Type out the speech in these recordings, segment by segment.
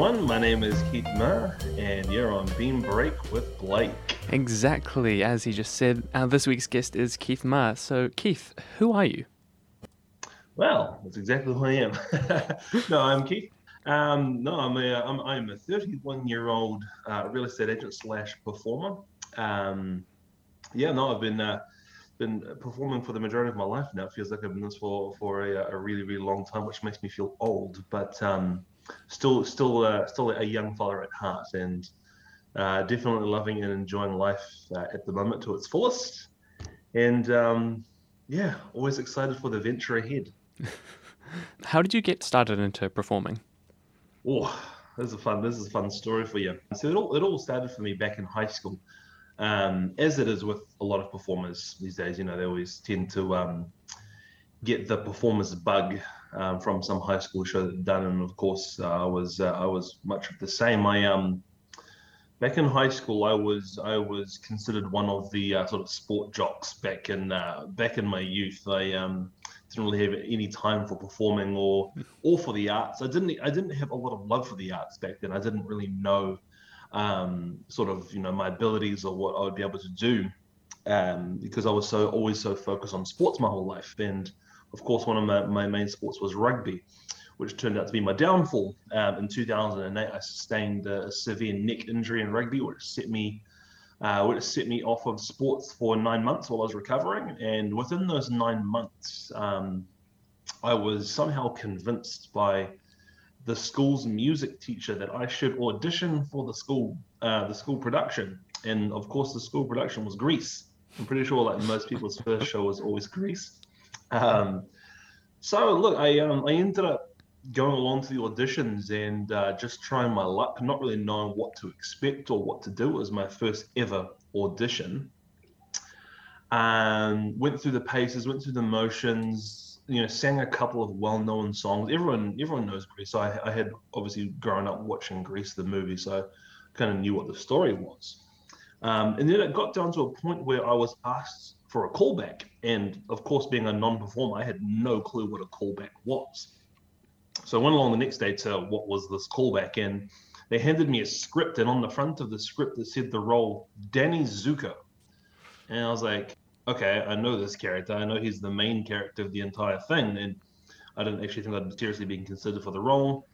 Everyone. My name is Keith Marr, and you're on Beam Break with Blake. Exactly, as he just said, uh, this week's guest is Keith Marr. So, Keith, who are you? Well, that's exactly who I am. no, I'm Keith. Um, no, I'm a, I'm, I'm a 31 year old uh, real estate agent slash performer. Um, yeah, no, I've been uh, been performing for the majority of my life now. It feels like I've been this for for a, a really really long time, which makes me feel old. But um, still still uh, still a young father at heart, and uh, definitely loving and enjoying life uh, at the moment to its fullest. And um, yeah, always excited for the venture ahead. How did you get started into performing? Oh, this is a fun. This is a fun story for you. So it all it all started for me back in high school, um, as it is with a lot of performers these days. You know, they always tend to um, get the performers bug um, from some high school show that done, and of course, uh, I was uh, I was much of the same. I um back in high school, I was I was considered one of the uh, sort of sport jocks back in uh, back in my youth. I um, didn't really have any time for performing or or for the arts. I didn't I didn't have a lot of love for the arts back then. I didn't really know um, sort of you know my abilities or what I would be able to do um, because I was so always so focused on sports my whole life and of course, one of my, my main sports was rugby, which turned out to be my downfall. Um, in 2008, I sustained a severe neck injury in rugby, which set me uh, which set me off of sports for nine months while I was recovering. And within those nine months, um, I was somehow convinced by the school's music teacher that I should audition for the school uh, the school production. And of course, the school production was Grease. I'm pretty sure like most people's first show was always Grease. Um, so look, I um, I ended up going along to the auditions and uh, just trying my luck, not really knowing what to expect or what to do. It was my first ever audition. Um, went through the paces, went through the motions, you know, sang a couple of well-known songs. Everyone, everyone knows Grease. So I, I had obviously grown up watching Grease, the movie, so kind of knew what the story was. Um, and then it got down to a point where I was asked for a callback. And of course, being a non performer, I had no clue what a callback was. So I went along the next day to what was this callback, and they handed me a script, and on the front of the script it said the role Danny Zuko, and I was like, okay, I know this character. I know he's the main character of the entire thing, and I didn't actually think I'd seriously being considered for the role.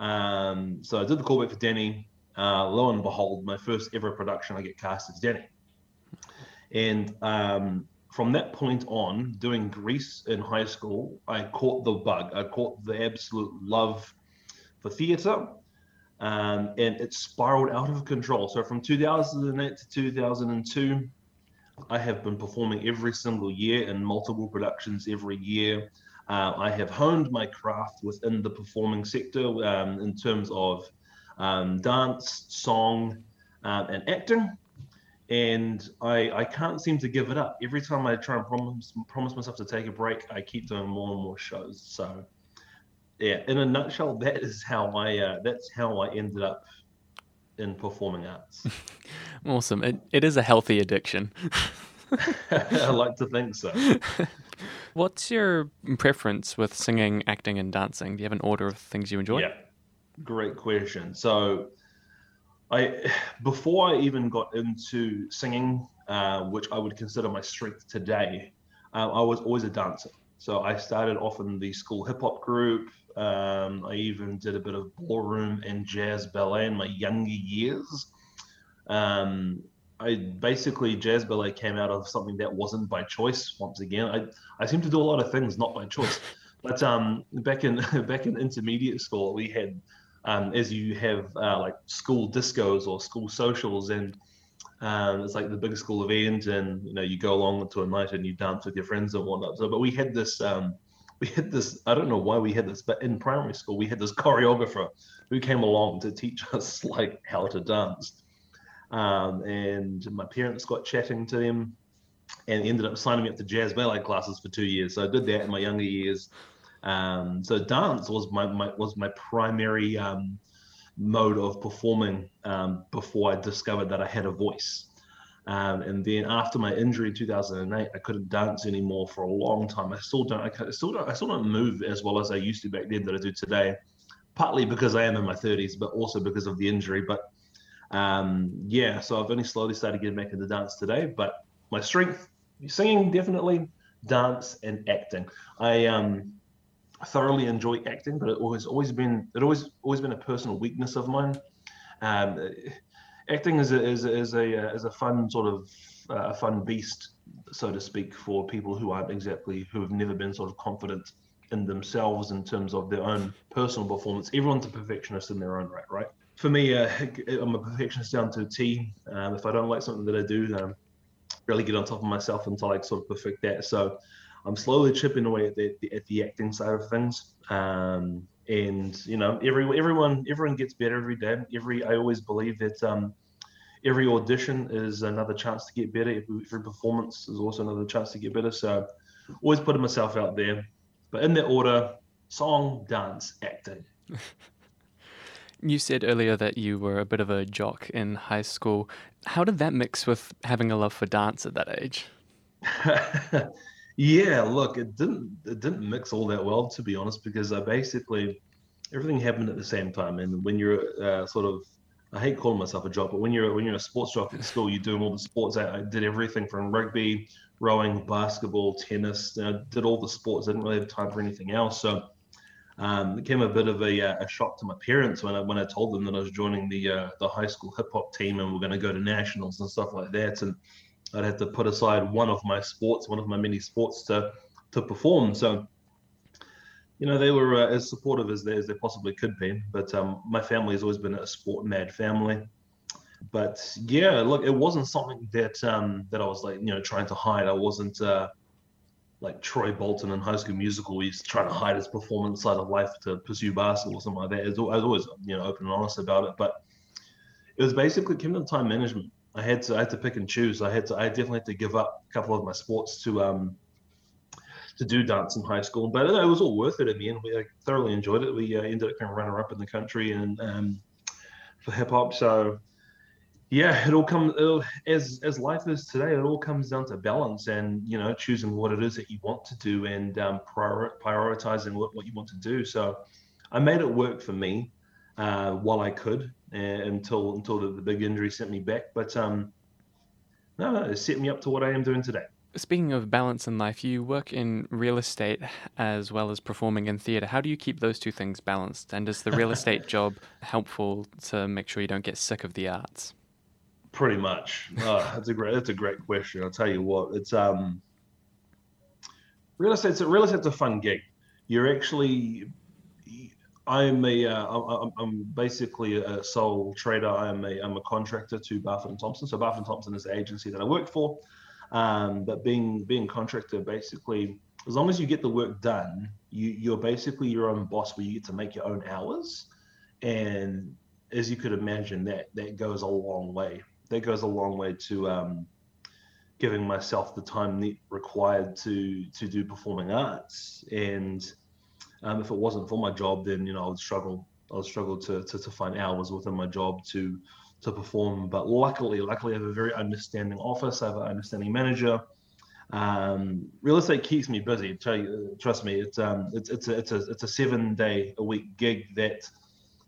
Um, so I did the callback for Danny. Uh, lo and behold, my first ever production, I get cast as Danny. And um, from that point on, doing Grease in high school, I caught the bug. I caught the absolute love for theatre. Um, and it spiraled out of control. So from 2008 to 2002, I have been performing every single year in multiple productions every year. Uh, I have honed my craft within the performing sector um, in terms of um, dance, song, um, and acting and I I can't seem to give it up. Every time I try and promise promise myself to take a break, I keep doing more and more shows. So, yeah, in a nutshell, that is how I uh, that's how I ended up in performing arts. awesome. It it is a healthy addiction. I like to think so. What's your preference with singing, acting, and dancing? Do you have an order of things you enjoy? Yeah, great question. So I before I even got into singing, uh, which I would consider my strength today, uh, I was always a dancer. So I started off in the school hip hop group. Um, I even did a bit of ballroom and jazz ballet in my younger years. Um, I basically jazz ballet came out of something that wasn't by choice. Once again, I I seem to do a lot of things not by choice. But um, back in back in intermediate school, we had um, as you have uh, like school discos or school socials and um, it's like the big school event and you know you go along to a night and you dance with your friends and whatnot. So but we had this um, we had this i don't know why we had this but in primary school we had this choreographer who came along to teach us like how to dance. Um, and my parents got chatting to him and ended up signing me up to jazz ballet classes for two years. So i did that in my younger years um, so dance was my, my was my primary um, mode of performing um, before I discovered that I had a voice. Um, and then after my injury in 2008, I couldn't dance anymore for a long time. I still don't. I still don't. I still don't move as well as I used to back then that I do today. partly because I am in my 30s, but also because of the injury. But um, yeah, so I've only slowly started getting back into dance today. But my strength, singing definitely, dance and acting. I um, thoroughly enjoy acting, but it always always been it always always been a personal weakness of mine. Um, acting is a, is a, is a is a fun sort of uh, a fun beast, so to speak, for people who aren't exactly who have never been sort of confident in themselves in terms of their own personal performance. Everyone's a perfectionist in their own right, right? For me, uh, I'm a perfectionist down to a T. Um, if I don't like something that I do, um, really get on top of myself until I sort of perfect that. So I'm slowly chipping away at the, at the acting side of things. Um, and you know, every everyone everyone gets better every day. Every I always believe that um, every audition is another chance to get better. Every, every performance is also another chance to get better. So always putting myself out there. But in that order, song, dance, acting. You said earlier that you were a bit of a jock in high school. How did that mix with having a love for dance at that age? yeah, look, it didn't it didn't mix all that well to be honest because I basically everything happened at the same time. And when you're uh, sort of I hate calling myself a jock, but when you're when you're a sports jock at school, you're doing all the sports. I, I did everything from rugby, rowing, basketball, tennis. I did all the sports. I didn't really have time for anything else. So um, it came a bit of a, uh, a, shock to my parents when I when I told them that I was joining the uh, the high school hip hop team and we're going to go to nationals and stuff like that. And I'd have to put aside one of my sports, one of my many sports to to perform. So you know they were uh, as supportive as they as they possibly could be. But um, my family has always been a sport mad family. But yeah, look, it wasn't something that um, that I was like you know trying to hide. I wasn't uh, like Troy Bolton in High School Musical, he's trying to hide his performance side of life to pursue basketball or something like that. I was always, you know, open and honest about it. But it was basically came time management. I had to, I had to pick and choose. I had to, I definitely had to give up a couple of my sports to, um, to do dance in high school. But it was all worth it in the end. We thoroughly enjoyed it. We uh, ended up being runner up in the country and um, for hip hop. So yeah, it all comes as as life is today. It all comes down to balance and you know choosing what it is that you want to do and um, prior, prioritizing what, what you want to do. So I made it work for me uh, while I could uh, until until the, the, big injury sent me back. But um, no, it set me up to what I am doing today. Speaking of balance in life, you work in real estate as well as performing in theatre. How do you keep those two things balanced? And is the real estate job helpful to make sure you don't get sick of the arts? Pretty much. Oh, that's a great. That's a great question. I'll tell you what. It's um, real estate's real estate's a fun gig. You're actually, I'm a, uh, I'm basically a sole trader. I'm a, I'm a contractor to Barfoot and Thompson. So Barfoot and Thompson is the agency that I work for. Um, but being being contractor, basically, as long as you get the work done, you you're basically your own boss, where you get to make your own hours, and as you could imagine, that that goes a long way that goes a long way to um, giving myself the time required to to do performing arts. And um, if it wasn't for my job, then you know I would struggle. I would struggle to, to, to find hours within my job to to perform. But luckily, luckily, I have a very understanding office. I have an understanding manager. Um, real estate keeps me busy. Trust me, it's um, it's it's a it's a it's a seven day a week gig that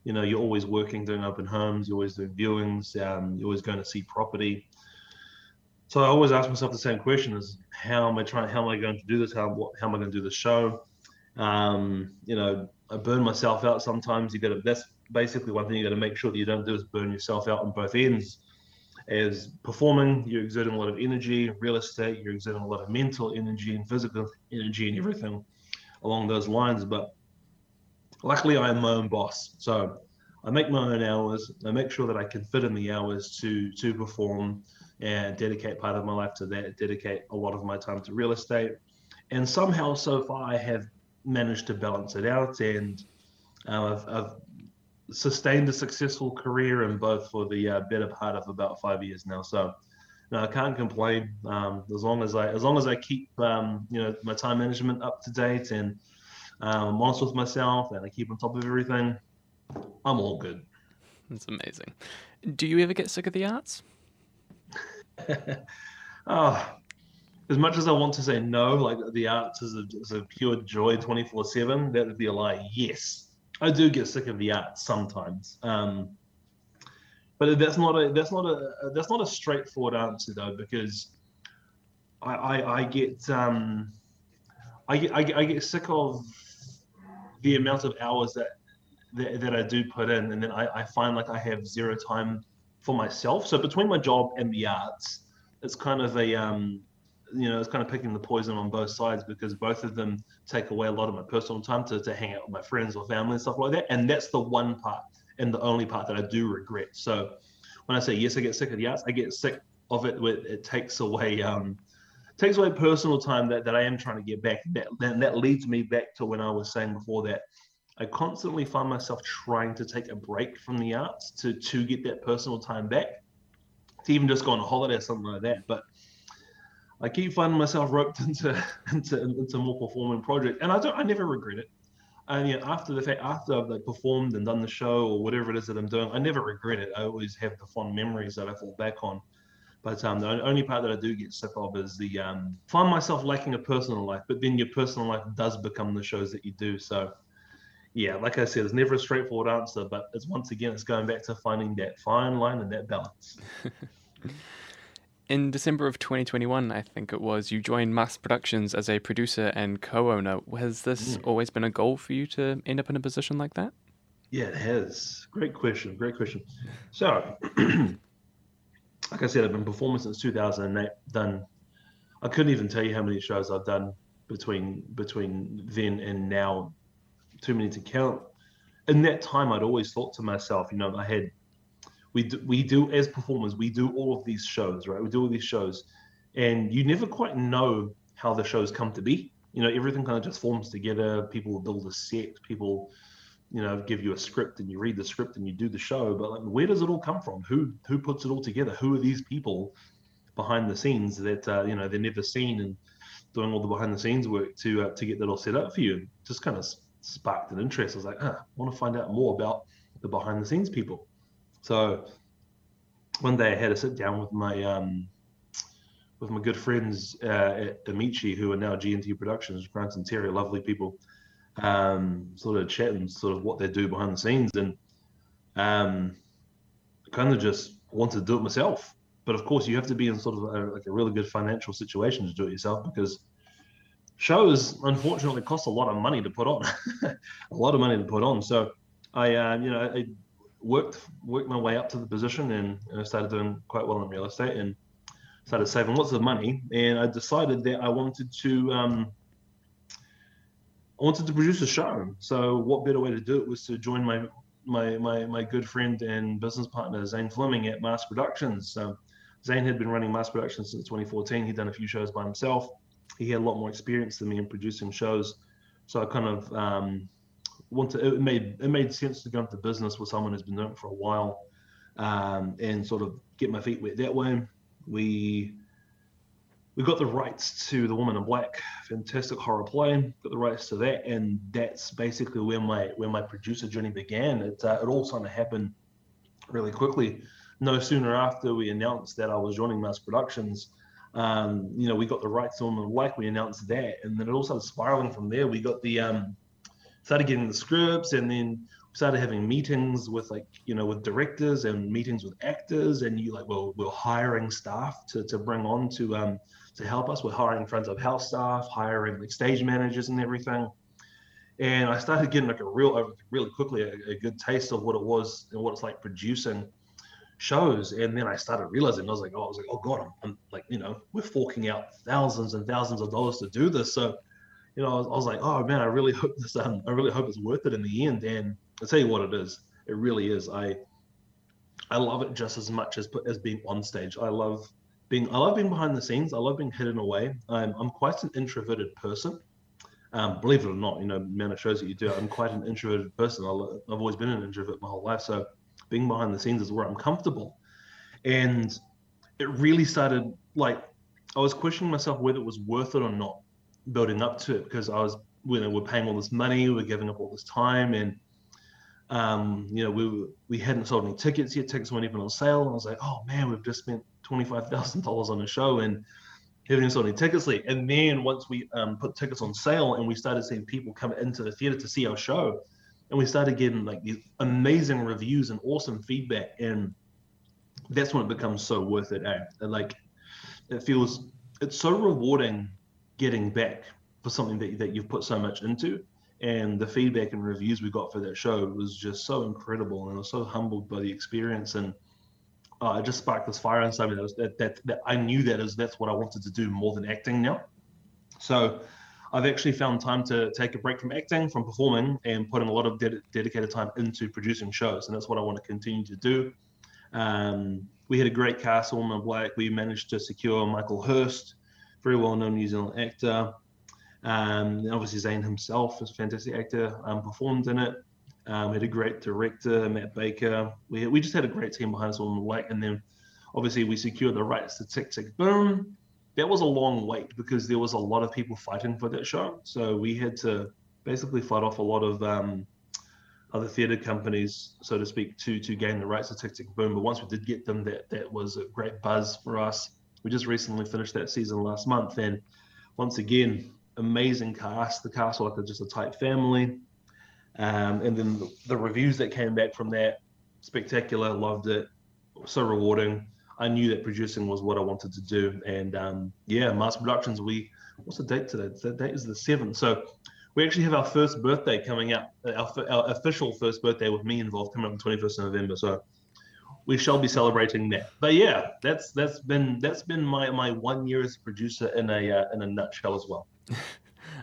you know, you're always working, doing open homes, you're always doing viewings, um, you're always going to see property. So I always ask myself the same question: Is how am I trying? How am I going to do this? How what, how am I going to do the show? Um, you know, I burn myself out sometimes. You got to. That's basically one thing you got to make sure that you don't do is burn yourself out on both ends. As performing, you're exerting a lot of energy. Real estate, you're exerting a lot of mental energy and physical energy and everything along those lines. But luckily I am my own boss. So I make my own hours. I make sure that I can fit in the hours to to perform and dedicate part of my life to that, dedicate a lot of my time to real estate. And somehow so far I have managed to balance it out and uh, I've, I've, sustained a successful career in both for the uh, better part of about five years now. So no, I can't complain um, as long as I as long as I keep um, you know my time management up to date and um, I'm honest with myself and I keep on top of everything. I'm all good. That's amazing. Do you ever get sick of the arts? oh, as much as I want to say no, like the arts is a, is a pure joy 24 7, that would be a lie. Yes, I do get sick of the arts sometimes. Um, but that's not a that's not a that's not a straightforward answer though because I I, I get um I get, I get sick of the amount of hours that that, that I do put in, and then I, I find like I have zero time for myself. So between my job and the arts, it's kind of a um, you know, it's kind of picking the poison on both sides because both of them take away a lot of my personal time to, to hang out with my friends or family and stuff like that. And that's the one part and the only part that I do regret. So when I say yes, I get sick of the arts, I get sick of it. Where it takes away um, takes away personal time that, that I am trying to get back. That, that that leads me back to when I was saying before that I constantly find myself trying to take a break from the arts to to get that personal time back, to even just go on a holiday or something like that. But I keep finding myself roped into into into more performing projects, and I don't. I never regret it. And know, after the fact, after I've like performed and done the show or whatever it is that I'm doing, I never regret it. I always have the fond memories that I fall back on. But um, the only part that I do get sick of is the um, find myself lacking a personal life. But then your personal life does become the shows that you do. So yeah, like I said, it's never a straightforward answer, but it's once again, it's going back to finding that fine line and that balance. In December of 2021, I think it was, you joined Mass Productions as a producer and co owner. Has this mm. always been a goal for you to end up in a position like that? Yeah, it has. Great question. Great question. So, like I said, I've been performing since 2008. Done, I couldn't even tell you how many shows I've done between between then and now too many to count. In that time, I'd always thought to myself, you know, I had, we do, we do as performers, we do all of these shows, right? We do all these shows, and you never quite know how the shows come to be. You know, everything kind of just forms together. People build a set. People, you know, give you a script, and you read the script, and you do the show. But like, where does it all come from? Who who puts it all together? Who are these people behind the scenes that uh, you know they're never seen and doing all the behind the scenes work to uh, to get that all set up for you? Just kind of sparked an interest. I was like, ah, I want to find out more about the behind the scenes people. So one day I had to sit down with my um, with my good friends uh, at Amici, who are now GNT Productions, Grant and Terry, lovely people, um, sort of chatting sort of what they do behind the scenes, and um, kind of just wanted to do it myself. But of course, you have to be in sort of a, like a really good financial situation to do it yourself because shows unfortunately cost a lot of money to put on, a lot of money to put on. So I, uh, you know, I worked worked my way up to the position and, I started doing quite well in real estate and started saving lots of money. And I decided that I wanted to. Um, I wanted to produce a show. So what better way to do it was to join my my my, my good friend and business partner Zane Fleming at Mass Productions. So Zane had been running Mass Productions since 2014. He'd done a few shows by himself he had a lot more experience than me in producing shows. So I kind of um, wanted it made it made sense to go into business with someone who's been doing it for a while um, and sort of get my feet wet that way. We we got the rights to The Woman in Black, fantastic horror play. Got the rights to that, and that's basically where my where my producer journey began. It uh, it all sort of happened really quickly. No sooner after we announced that I was joining Mass Productions, um, you know, we got the rights on the Black. we announced that, and then it all started spiraling from there. We got the um, started getting the scripts, and then started having meetings with like you know with directors and meetings with actors, and you like well we're hiring staff to to bring on to um to help us. We're hiring front of house staff, hiring like stage managers and everything. And I started getting like a real, really quickly a, a good taste of what it was and what it's like producing shows. And then I started realizing, I was like, oh, I was like, oh God, I'm, I'm like, you know, we're forking out thousands and thousands of dollars to do this. So, you know, I was, I was like, oh man, I really hope this, um, I really hope it's worth it in the end. And I'll tell you what it is. It really is. I, I love it just as much as as being on stage. I love being I love being behind the scenes. I love being hidden away. I'm I'm quite an introverted person. Um, believe it or not, you know, amount of shows that you do, I'm quite an introverted person. I've always been an introvert my whole life. So being behind the scenes is where I'm comfortable. And it really started like I was questioning myself whether it was worth it or not building up to it because I was you know we're paying all this money, we're giving up all this time, and um, you know we we hadn't sold any tickets yet. Tickets weren't even on sale, and I was like, oh man, we've just spent twenty five thousand dollars on a show and haven't sold any tickets yet. And then once we um, put tickets on sale and we started seeing people come into the theater to see our show, and we started getting like these amazing reviews and awesome feedback, and that's when it becomes so worth it. Eh? like it feels it's so rewarding getting back for something that that you've put so much into. And the feedback and reviews we got for that show was just so incredible, and I was so humbled by the experience and uh, it just sparked this fire inside me that, that, that, that I knew that is that's what I wanted to do more than acting now. So I've actually found time to take a break from acting, from performing, and putting a lot of ded- dedicated time into producing shows, and that's what I want to continue to do. Um, we had a great cast, Men Black. We managed to secure Michael Hurst, very well-known New Zealand actor. Um, obviously, Zane himself is a fantastic actor, um, performed in it. Um, we had a great director, Matt Baker. We, we just had a great team behind us on the way. And then obviously we secured the rights to Tick Tick Boom. That was a long wait because there was a lot of people fighting for that show. So we had to basically fight off a lot of um, other theatre companies, so to speak, to to gain the rights to Tick Tick Boom. But once we did get them, that that was a great buzz for us. We just recently finished that season last month, and once again, amazing cast. The cast were like just a tight family. Um, and then the, the, reviews that came back from that, spectacular, loved it, so rewarding. I knew that producing was what I wanted to do. And um, yeah, Mass Productions, we, what's the date today? The date is the 7th. So we actually have our first birthday coming up, our, our official first birthday with me involved coming up on 21st of November. So we shall be celebrating that. But yeah, that's that's been that's been my my one year as a producer in a uh, in a nutshell as well.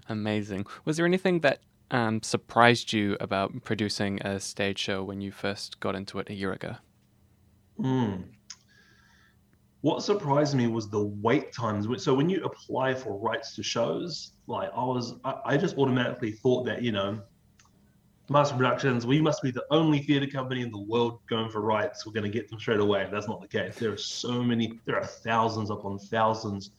Amazing. Was there anything that um, surprised you about producing a stage show when you first got into it a year ago? Mm. What surprised me was the wait times. So when you apply for rights to shows, like I was, I, just automatically thought that you know, Master Productions, we must be the only theater company in the world going for rights. We're going to get them straight away. That's not the case. There are so many. There are thousands upon thousands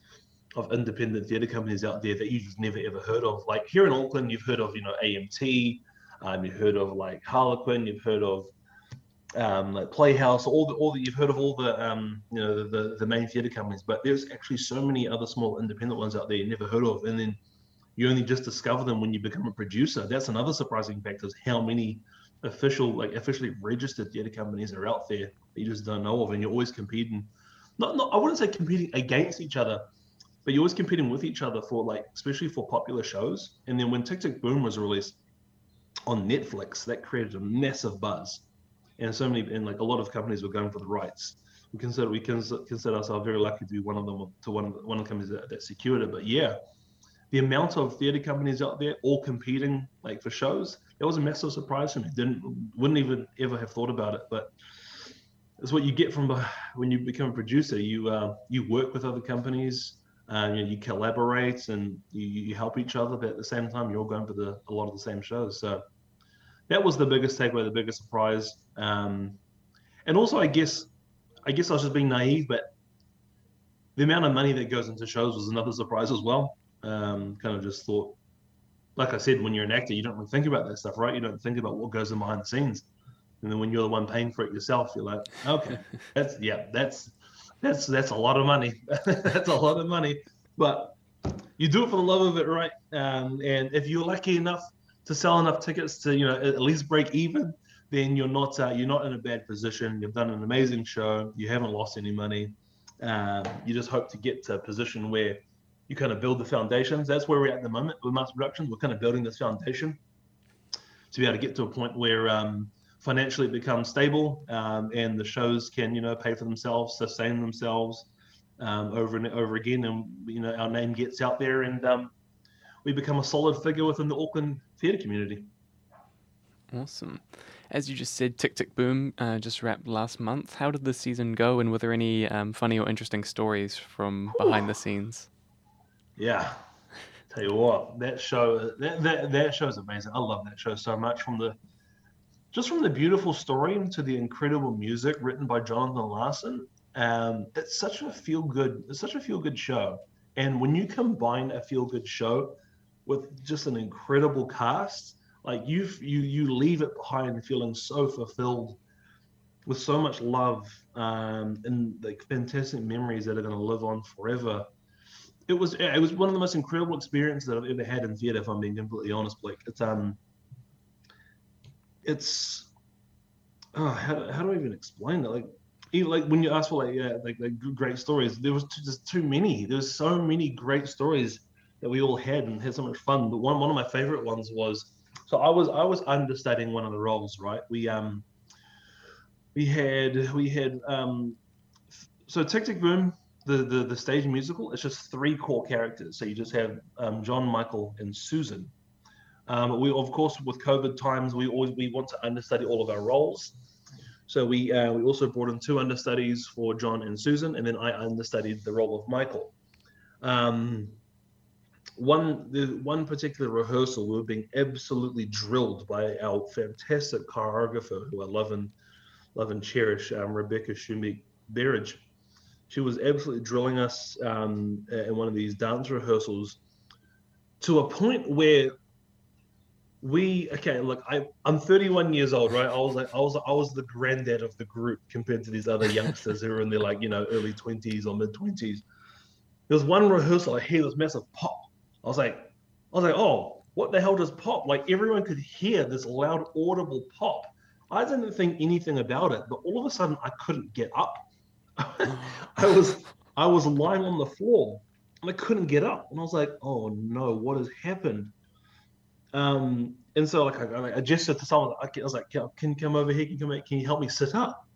of independent theatre companies out there that you've never ever heard of. Like here in Auckland, you've heard of you know AMT, um, you've heard of like Harlequin, you've heard of um, like Playhouse, all the all the you've heard of all the um, you know the, the, the main theatre companies, but there's actually so many other small independent ones out there you never heard of, and then you only just discover them when you become a producer. That's another surprising fact is how many official like officially registered theatre companies are out there that you just don't know of, and you're always competing. Not, not I wouldn't say competing against each other, but you're always competing with each other for like, especially for popular shows. And then when Tick Tick Boom was released on Netflix, that created a massive buzz, and so many and like a lot of companies were going for the rights. We consider we consider ourselves very lucky to be one of them to one of the, one of the companies that, that secured it. But yeah, the amount of theater companies out there all competing like for shows, it was a massive surprise for me. Didn't wouldn't even ever have thought about it, but it's what you get from when you become a producer. You uh, you work with other companies and you, know, you collaborate and you, you, help each other, but at the same time, you're all going for the a lot of the same shows. So that was the biggest takeaway, the biggest surprise. Um, and also, I guess, I guess I was just being naive, but the amount of money that goes into shows was another surprise as well. Um, kind of just thought, like I said, when you're an actor, you don't really think about that stuff, right? You don't think about what goes in behind the scenes. And then when you're the one paying for it yourself, you're like, okay, that's yeah, that's that's that's a lot of money. that's a lot of money, but you do it for the love of it, right? Um, and if you're lucky enough to sell enough tickets to you know at least break even, then you're not uh, you're not in a bad position. You've done an amazing show. You haven't lost any money. Um, you just hope to get to a position where you kind of build the foundations. That's where we're at the moment with Mass Productions. We're kind of building this foundation to be able to get to a point where um, financially become stable um, and the shows can you know pay for themselves sustain themselves um, over and over again. And you know our name gets out there and um, we become a solid figure within the auckland theatre community. Awesome. As you just said tick tick boom uh, just wrapped last month. How did the season go? And were there any um, funny or interesting stories from behind the scenes yeah tell you what that show that, that, that show is amazing i love that show so much from the just from the beautiful story to the incredible music written by Jonathan Larson, um, it's such a feel good, it's such a feel good show. And when you combine a feel good show with just an incredible cast, like you you you leave it behind feeling so fulfilled with so much love um, and like fantastic memories that are going to live on forever. It was it was one of the most incredible experiences that I've ever had in theatre. If I'm being completely honest, Blake, it's um it's oh, how, how do I even explain it? Like, even like when you ask for like yeah, like, like great stories, there was too, just too many. There was so many great stories that we all had and had so much fun. But one one of my favorite ones was so I was I was understudying one of the roles, right? We um we had we had um so Tick Tick Boom the, the the stage musical it's just three core characters. So you just have um, john michael and susan. Um, we of course with covid times we always we want to understudy all of our roles. So we uh, we also brought in two understudies for john and susan and then i understudied the role of michael. Um, one the one particular rehearsal we were being absolutely drilled by our fantastic choreographer who i love and love and cherish um, rebecca schumik berridge she was absolutely drilling us um, in one of these dance rehearsals to a point where we okay look I, i'm 31 years old right? I was like i was i was the granddad of the group compared to these other youngsters who are in their like you know early 20s or mid 20s there was one rehearsal i hear this massive pop. I was like i was like oh what the hell does pop? Like everyone could hear this loud audible pop. I didn't think anything about it but all of a sudden i couldn't get up I was I was lying on the floor and I couldn't get up, and I was like, "Oh no, what has happened?" Um, and so like I, I gestured to someone. I was like, "Can you come over here? Can you come? Can you help me sit up?"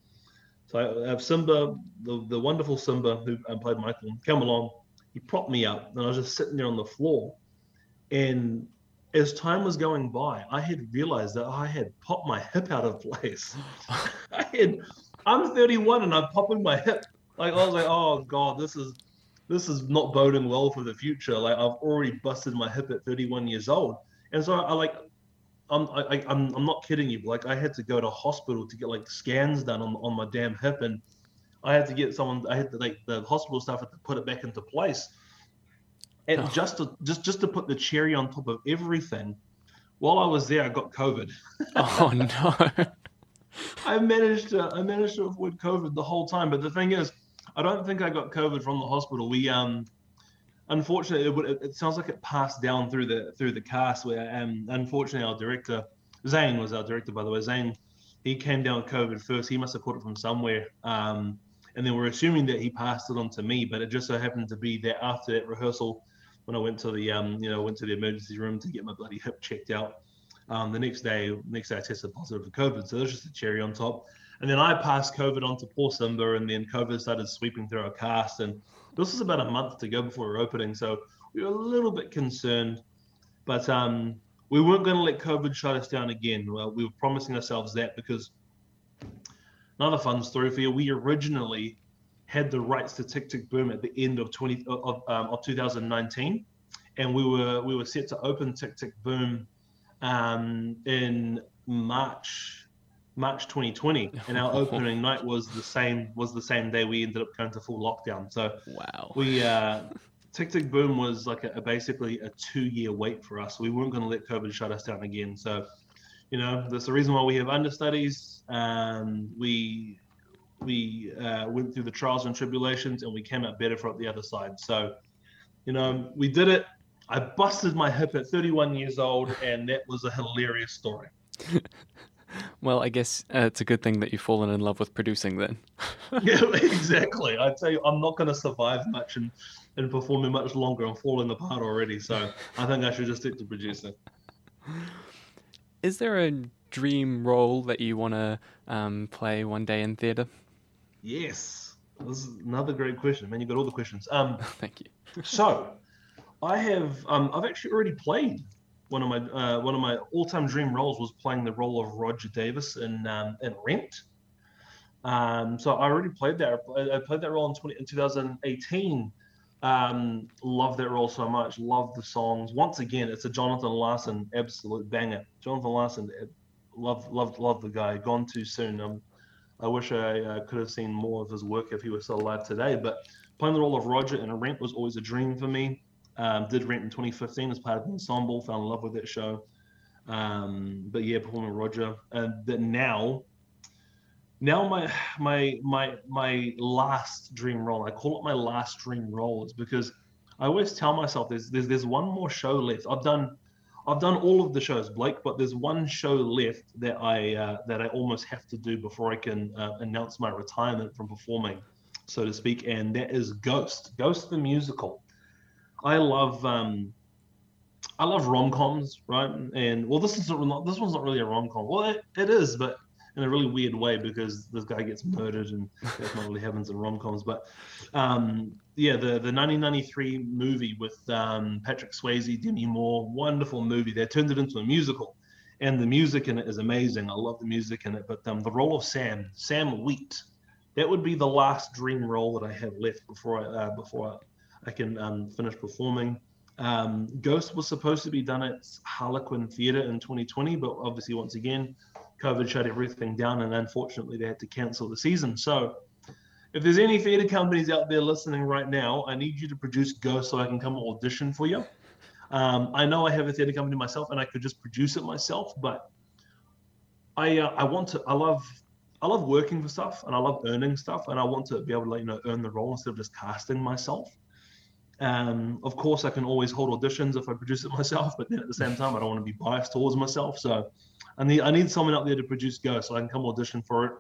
So I have Simba, the, the wonderful Simba who played Michael, come along. He propped me up, and I was just sitting there on the floor. And as time was going by, I had realized that I had popped my hip out of place. I had I'm 31 and I'm popping my hip. Like I was like, oh god, this is this is not boding well for the future. Like I've already busted my hip at 31 years old, and so I like, I'm I, I'm I'm not kidding you. Like I had to go to hospital to get like scans done on on my damn hip, and I had to get someone. I had to like the hospital staff had to put it back into place, and oh. just to just just to put the cherry on top of everything. While I was there, I got COVID. oh no. I managed to I managed to avoid COVID the whole time. But the thing is, I don't think I got COVID from the hospital. We um, unfortunately, it, it sounds like it passed down through the through the cast. Where um, unfortunately, our director Zane was our director, by the way. Zane, he came down with COVID first. He must have caught it from somewhere. Um, and then we're assuming that he passed it on to me, but it just so happened to be that after that rehearsal, when I went to the um, you know, went to the emergency room to get my bloody hip checked out um, the next day, next day I tested positive for COVID, so there's just a cherry on top. And then I passed COVID on to poor Simba, and then COVID started sweeping through our cast. And this was about a month to go before we are opening, so we were a little bit concerned, but um, we weren't going to let COVID shut us down again. Well, we were promising ourselves that because another fun story for you. We originally had the rights to Tick Tick Boom at the end of 20 of, um, of 2019, and we were we were set to open Tick Tick Boom um, in March March 2020, and our opening night was the same was the same day we ended up going to full lockdown. So wow, we uh, Tick Tick Boom was like a, a basically a two year wait for us. We weren't going to let COVID shut us down again. So you know that's the reason why we have understudies. Um, we we uh, went through the trials and tribulations, and we came out better from the other side. So you know we did it I busted my hip at 31 years old, and that was a hilarious story. well, I guess uh, it's a good thing that you've fallen in love with producing then. yeah, exactly. I tell you, I'm not going to survive much and, and performing much longer. I'm falling apart already. So I think I should just stick to producing. Is there a dream role that you want to um, play one day in theatre? Yes. This is another great question. Man, you got all the questions. Um, Thank you. so, I have um, I've actually already played one of my uh, one of my all time dream roles was playing the role of Roger Davis in um, in Rent. Um, so I already played that. I played that role in, 20, in 2018. Um, love that role so much. Love the songs. Once again, it's a Jonathan Larson absolute banger. Jonathan Larson, eh, love love love the guy. Gone too soon. Um, I wish I uh, could have seen more of his work if he was still alive today. But playing the role of Roger in a Rent was always a dream for me. Um, did Rent in 2015 as part of the ensemble. Fell in love with that show. Um, but yeah, performing Roger. And that now, now my my my my last dream role. I call it my last dream role. Is because I always tell myself there's there's there's one more show left. I've done I've done all of the shows, Blake, but there's one show left that I uh, that I almost have to do before I can uh, announce my retirement from performing, so to speak, and that is Ghost, Ghost the musical. I love um, I love rom coms, right? And well, this is not this one's not really a rom com. Well, it, it is, but in a really weird way because this guy gets murdered and that's not really happens in rom coms. But um, yeah, the the 1993 movie with um, Patrick Swayze, Demi Moore, wonderful movie. They turned it into a musical, and the music in it is amazing. I love the music in it. But um, the role of Sam, Sam Wheat, that would be the last dream role that I have left before I uh, before I, can um, finish performing. Um, Ghost was supposed to be done at Harlequin Theatre in 2020, but obviously, once again, COVID shut everything down, and unfortunately, they had to cancel the season. So, if there's any theatre companies out there listening right now, I need you to produce Ghost so I can come audition for you. Um, I know I have a theatre company myself, and I could just produce it myself, but I uh, I want to. I love I love working for stuff, and I love earning stuff, and I want to be able to you know earn the role instead of just casting myself. Um, of course, I can always hold auditions if I produce it myself, but then at the same time, I don't want to be biased towards myself. So I need I need someone out there to produce Ghost so I can come audition for it,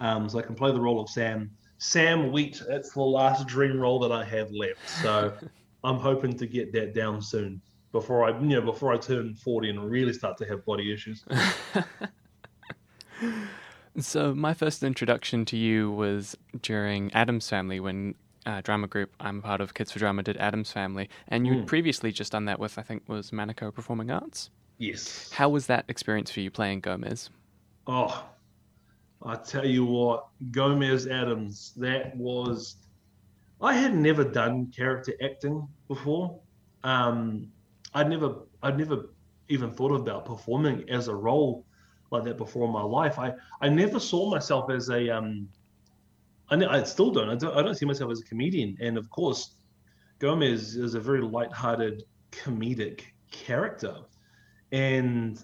um, so I can play the role of Sam. Sam Wheat. That's the last dream role that I have left. So I'm hoping to get that down soon before I you know before I turn 40 and really start to have body issues. so my first introduction to you was during Addams Family when uh, drama group I'm a part of, Kids for Drama, did Addams Family, and you mm. previously just done that with I think was Manukau Performing Arts. Yes. How was that experience for you playing Gomez? Oh, I tell you what, Gomez Addams, that was. I had never done character acting before. Um, I'd never, I'd never even thought about performing as a role like that before in my life. I, I never saw myself as a um, I, I still don't. I, don't. I don't see myself as a comedian. And of course, Gomez is a very light-hearted comedic character. And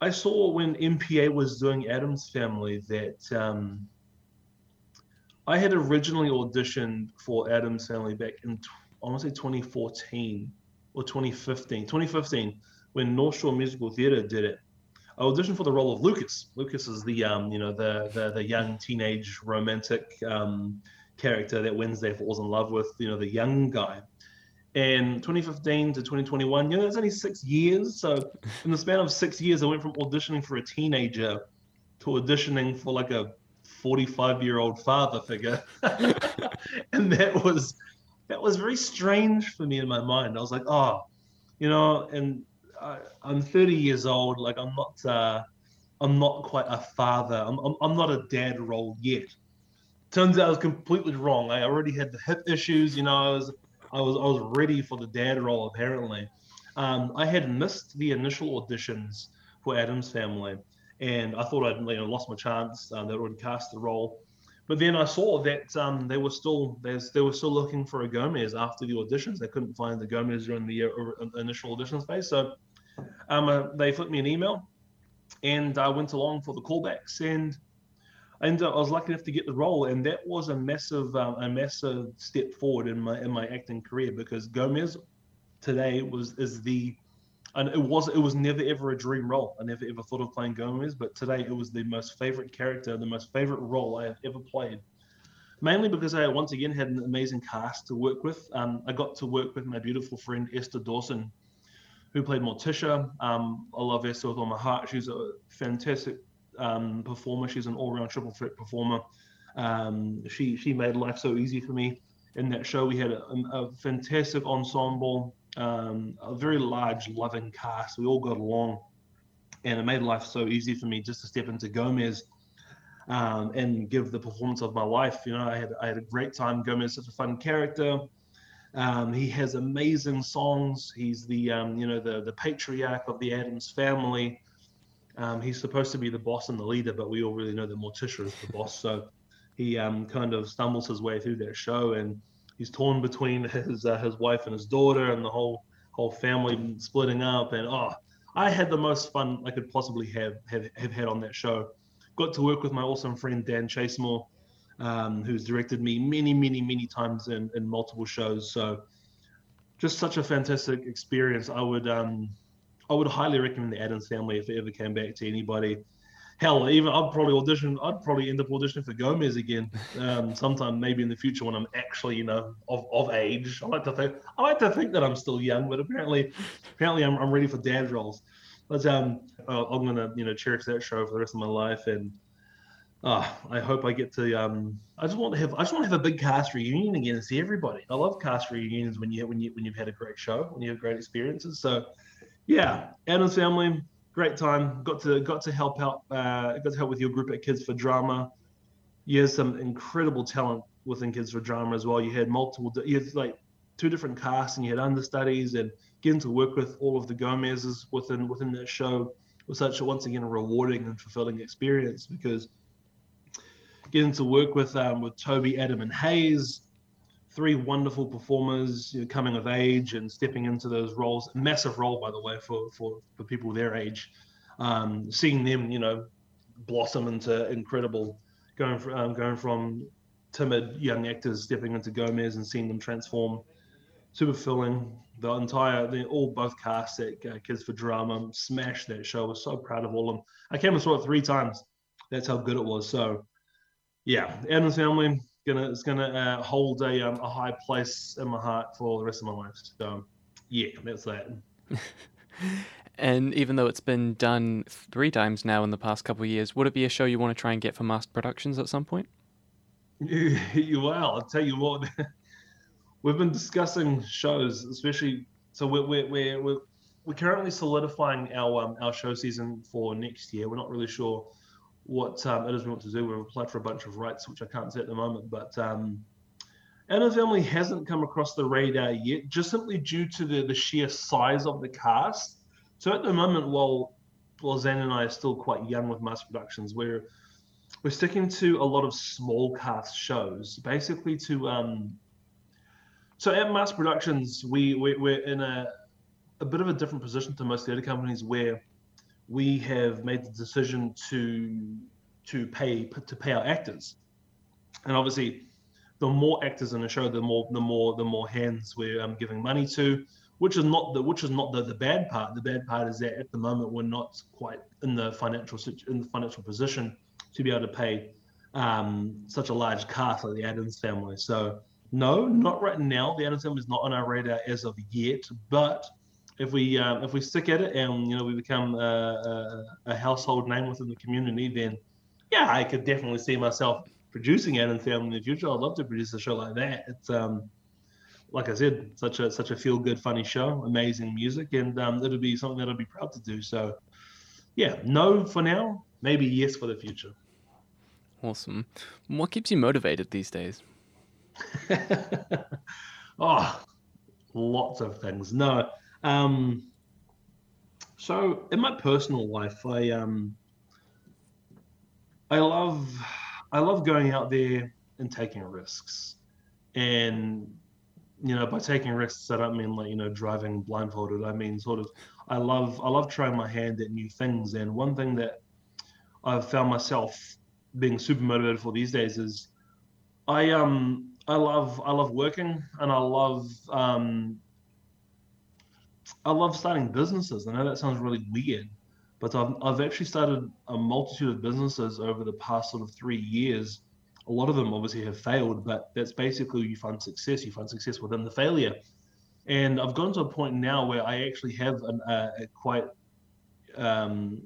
I saw when MPA was doing Addams Family that um, I had originally auditioned for Addams Family back in I want to say 2014 or 2015. 2015 when North Shore Musical Theatre did it. I auditioned for the role of Lucas. Lucas is the um, you know the the, the young teenage romantic um, character that Wednesday falls in love with. You know the young guy. And 2015 to 2021, you know, that's only six years. So in the span of six years, I went from auditioning for a teenager to auditioning for like a 45 year old father figure, and that was that was very strange for me in my mind. I was like, oh, you know, and I, am 30 years old. Like I'm not, uh, I'm not quite a father. I'm, I'm, I'm not a dad role yet. Turns out I was completely wrong. I already had the hip issues. You know, I was, I was, I was ready for the dad role apparently. Um, I had missed the initial auditions for Addams Family, and I thought I'd you know, lost my chance. Uh, they would cast the role, but then I saw that um, they were still they were still looking for a Gomez after the auditions. They couldn't find the Gomez during the uh, initial auditions phase, so um, uh, they flipped me an email, and I went along for the callbacks, and and uh, I was lucky enough to get the role, and that was a massive um, a massive step forward in my in my acting career because Gomez today was is the and it was it was never ever a dream role. I never ever thought of playing Gomez, but today it was the most favorite character, the most favorite role I have ever played. Mainly because I once again had an amazing cast to work with. Um, I got to work with my beautiful friend Esther Dawson, who played Morticia. Um, I love Esther with all my heart. She's a fantastic um, performer. She's an all-round triple threat performer. Um, she she made life so easy for me in that show. We had a, a fantastic ensemble, um, a very large, loving cast. We all got along, and it made life so easy for me just to step into Gomez. Um, and give the performance of my life. You know, I had I had a great time. Gomez is such a fun character. Um, he has amazing songs. He's the um, you know the the patriarch of the Addams family. Um, he's supposed to be the boss and the leader, but we all really know that Morticia is the boss. So he um, kind of stumbles his way through that show, and he's torn between his uh, his wife and his daughter, and the whole whole family splitting up. And oh, I had the most fun I could possibly have have, have had on that show. Got to work with my awesome friend Dan Chasemore um, who's directed me many, many, many times in, in multiple shows. So just such a fantastic experience. I would um, I would highly recommend the Addams Family if it ever came back to anybody. Hell, even I'd probably audition. I'd probably end up auditioning for Gomez again, um, sometime maybe in the future when I'm actually, you know, of, of age. I like to think I like to think that I'm still young, but apparently, apparently I'm, I'm ready for dad roles. But um, I'm gonna you know cherish that show for the rest of my life, and uh, I hope I get to. Um, I just want to have I just want to have a big cast reunion again and see everybody. I love cast reunions when you when you when you've had a great show, when you have great experiences. So yeah, Addams Family, great time. Got to got to help out. Uh, got to help with your group at Kids for Drama. You had some incredible talent within Kids for Drama as well. You had multiple. You had like two different casts, and you had understudies, and getting to work with all of the Gomez's within within that show was such a once again a rewarding and fulfilling experience because getting to work with um, with Toby, Adam, and Hayes three wonderful performers you know, coming of age and stepping into those roles. Massive role, by the way, for for, for people their age. Um, seeing them, you know, blossom into incredible, going from um, going from timid young actors stepping into Gomez and seeing them transform, super filling. The entire, the all both casts at uh, Kids for Drama smashed that show. I was so proud of all of them. I came and saw it three times. That's how good it was. So, yeah, Addams Family gonna it's gonna uh, hold a um, a high place in my heart for the rest of my life. So yeah, that's that. and even though it's been done three times now in the past couple of years, would it be a show you want to try and get for mass productions at some point? you well, I'll tell you what. We've been discussing shows, especially. So we're we're we're we're, we're currently solidifying our um, our show season for next year. We're not really sure what um, it is we want to do. We've applied for a bunch of rights, which I can't say at the moment, but um, Addams Family hasn't come across the radar yet, just simply due to the, the sheer size of the cast. So at the moment, while Zane and I are still quite young with mass productions, we're we're sticking to a lot of small cast shows, basically to um. So at mass productions, we, we we're in a a bit of a different position to most theatre companies where we have made the decision to to pay to pay our actors, and obviously, the more actors in a show, the more the more the more hands we're um, giving money to, which is not the which is not the, the bad part. The bad part is that at the moment we're not quite in the financial in the financial position to be able to pay um, such a large cast like the Addams family. So no, not right now. The Addams family is not on our radar as of yet, but if we um, if we stick at it and you know we become a, a, a, household name within the community, then yeah, I could definitely see myself producing Addams Family in the future. I'd love to produce a show like that. It's um, like I said, such a such a feel good, funny show, amazing music, and um, it'll be something that I'd be proud to do. So, yeah, no for now, maybe yes for the future. Awesome. What keeps you motivated these days? oh, lots of things. No, um, so in my personal life, I um, I love I love going out there and taking risks, and you know by taking risks I don't mean like you know driving blindfolded. I mean sort of I love I love trying my hand at new things, and one thing that I've found myself being super motivated for these days is I um I love I love working and I love um I love starting businesses. I know that sounds really weird, but I've, I've actually started a multitude of businesses over the past sort of three years. A lot of them obviously have failed, but that's basically you find success. You find success within the failure. And I've gotten to a point now where I actually have an, a, a quite um,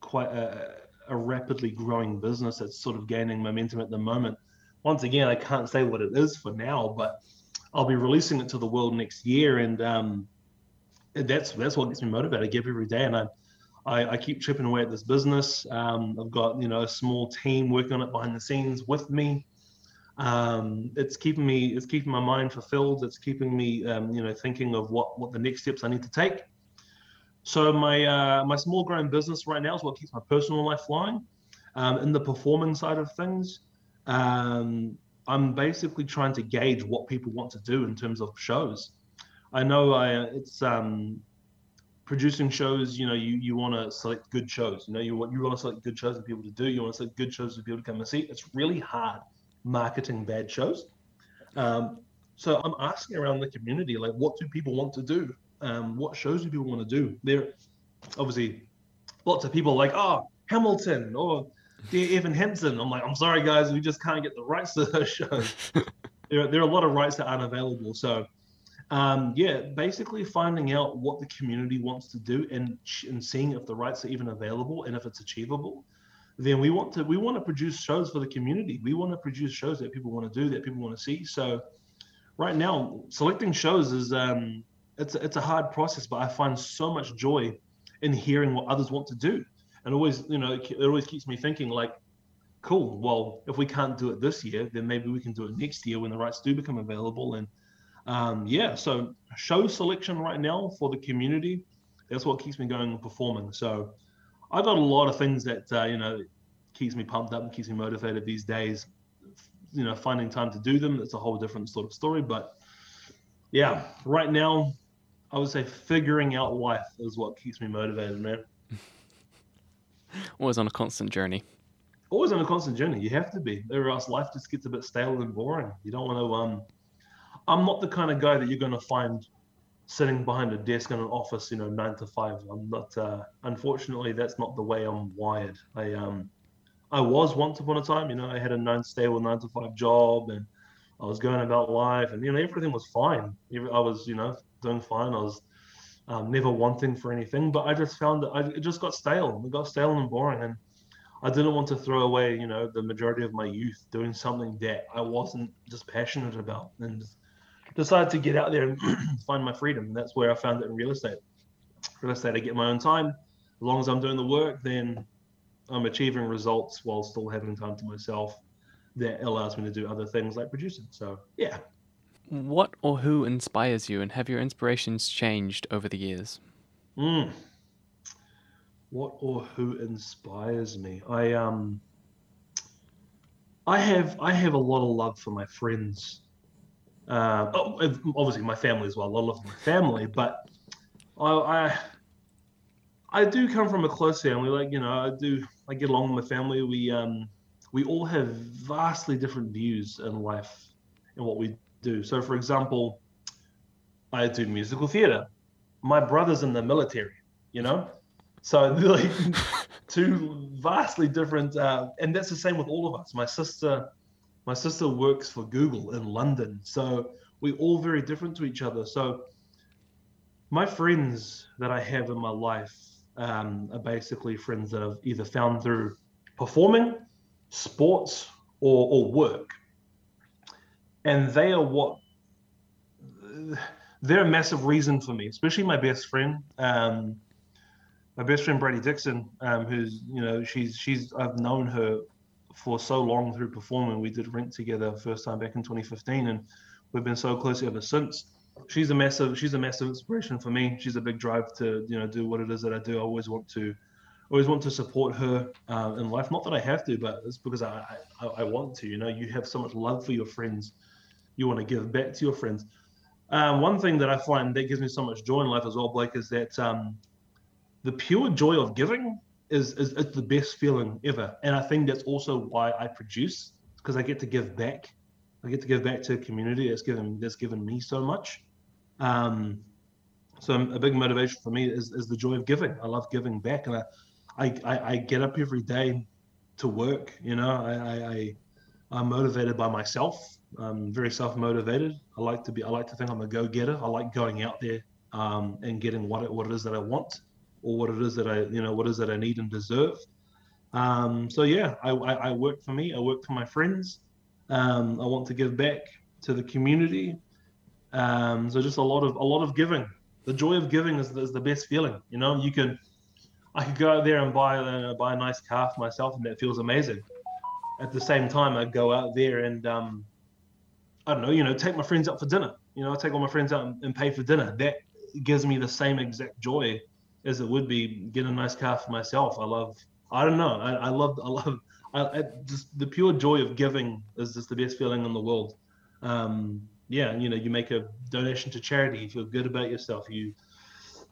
quite a, a rapidly growing business that's sort of gaining momentum at the moment. Once again, I can't say what it is for now, but I'll be releasing it to the world next year, and um, that's that's what gets me motivated. I give every day, and I, I, I keep chipping away at this business. Um, I've got you know a small team working on it behind the scenes with me. Um, it's keeping me it's keeping my mind fulfilled. It's keeping me um, you know thinking of what what the next steps I need to take. So my uh, my small growing business right now is what keeps my personal life flying. Um, in the performing side of things, um, I'm basically trying to gauge what people want to do in terms of shows. I know I, it's um, producing shows. You know, you you want to select good shows. You know, you want you want to select good shows for people to do. You want to select good shows for people to come and see. It's really hard marketing bad shows. Um, So I'm asking around the community, like, what do people want to do? Um, what shows do people want to do? There, obviously, lots of people like, oh, Hamilton or Dear Evan Hansen. I'm like, I'm sorry, guys, we just can't get the rights to those shows. there, there are a lot of rights that aren't available. So, um, yeah, basically finding out what the community wants to do and and seeing if the rights are even available and if it's achievable. Then we want to we want to produce shows for the community. We want to produce shows that people want to do, that people want to see. So, right now, selecting shows is um, it's it's a hard process, but I find so much joy in hearing what others want to do and always you know it always keeps me thinking like cool well if we can't do it this year then maybe we can do it next year when the rights do become available and um, yeah so show selection right now for the community that's what keeps me going and performing so i've got a lot of things that uh, you know keeps me pumped up and keeps me motivated these days you know finding time to do them that's a whole different sort of story but yeah right now i would say figuring out life is what keeps me motivated man Always on a constant journey. Always on a constant journey. You have to be, or else life just gets a bit stale and boring. You don't want to. Um, I'm not the kind of guy that you're going to find sitting behind a desk in an office, you know, nine to five. I'm not. Uh, unfortunately, that's not the way I'm wired. I um, I was once upon a time. You know, I had a nine stable nine to five job, and I was going about life, and you know, everything was fine. I was, you know, doing fine. I was um, never wanting for anything. But I just found that I, it just got stale. It got stale and boring, and I didn't want to throw away, you know, the majority of my youth doing something that I wasn't just passionate about, and decided to get out there and find my freedom. That's where I found it in real estate. Real estate, I get my own time. As long as I'm doing the work, then I'm achieving results while still having time to myself. That allows me to do other things like producing. So yeah, what or who inspires you, and have your inspirations changed over the years? Mm. What or who inspires me? I um, I have I have a lot of love for my friends. Uh, oh, obviously my family as well. A lot of my family, but I, I I do come from a close family. Like you know, I do. I get along with my family. We um we all have vastly different views in life and what we do. So, for example, I do musical theater. My brother's in the military, you know? So, like, two vastly different, uh, and that's the same with all of us. My sister, my sister works for Google in London. So, we're all very different to each other. So, my friends that I have in my life um, are basically friends that I've either found through performing, sports, or, or work and they are what they're a massive reason for me, especially my best friend. Um, my best friend Brady Dixon, um, who's you know she's she's I've known her for so long through performing. We did Rent together first time back in 2015, and we've been so close ever since. She's a massive she's a massive inspiration for me. She's a big drive to you know do what it is that I do. I always want to always want to support her uh, in life. Not that I have to, but it's because I, I I want to. You know, you have so much love for your friends you want to give back to your friends. Um, one thing that I find that gives me so much joy in life as well, Blake, is that um, the pure joy of giving is, is it's the best feeling ever. And I think that's also why I produce because I get to give back. I get to give back to a community that's given that's given me so much. Um, so a big motivation for me is, is the joy of giving. I love giving back, and I, I, I get up every day to work. You know, I, I, I I'm motivated by myself. I'm very self-motivated. I like to be. I like to think I'm a go-getter. I like going out there um, and getting what it, what it is that I want, or what it is that I you know what is that I need and deserve. Um, so yeah, I, I, I, work for me. I work for my friends. Um, I want to give back to the community. Um, so just a lot of a lot of giving. The joy of giving is, is the best feeling. You know, you can. I could go out there and buy uh, buy a nice car for myself, and that feels amazing. At the same time, I go out there and um, I don't know, you know, take my friends out for dinner. You know, I take all my friends out and, and pay for dinner. That gives me the same exact joy as it would be getting a nice car for myself. I love, I don't know, I, I love, I love, I, I, just the pure joy of giving is just the best feeling in the world. Um, yeah, you know, you make a donation to charity, you feel good about yourself. You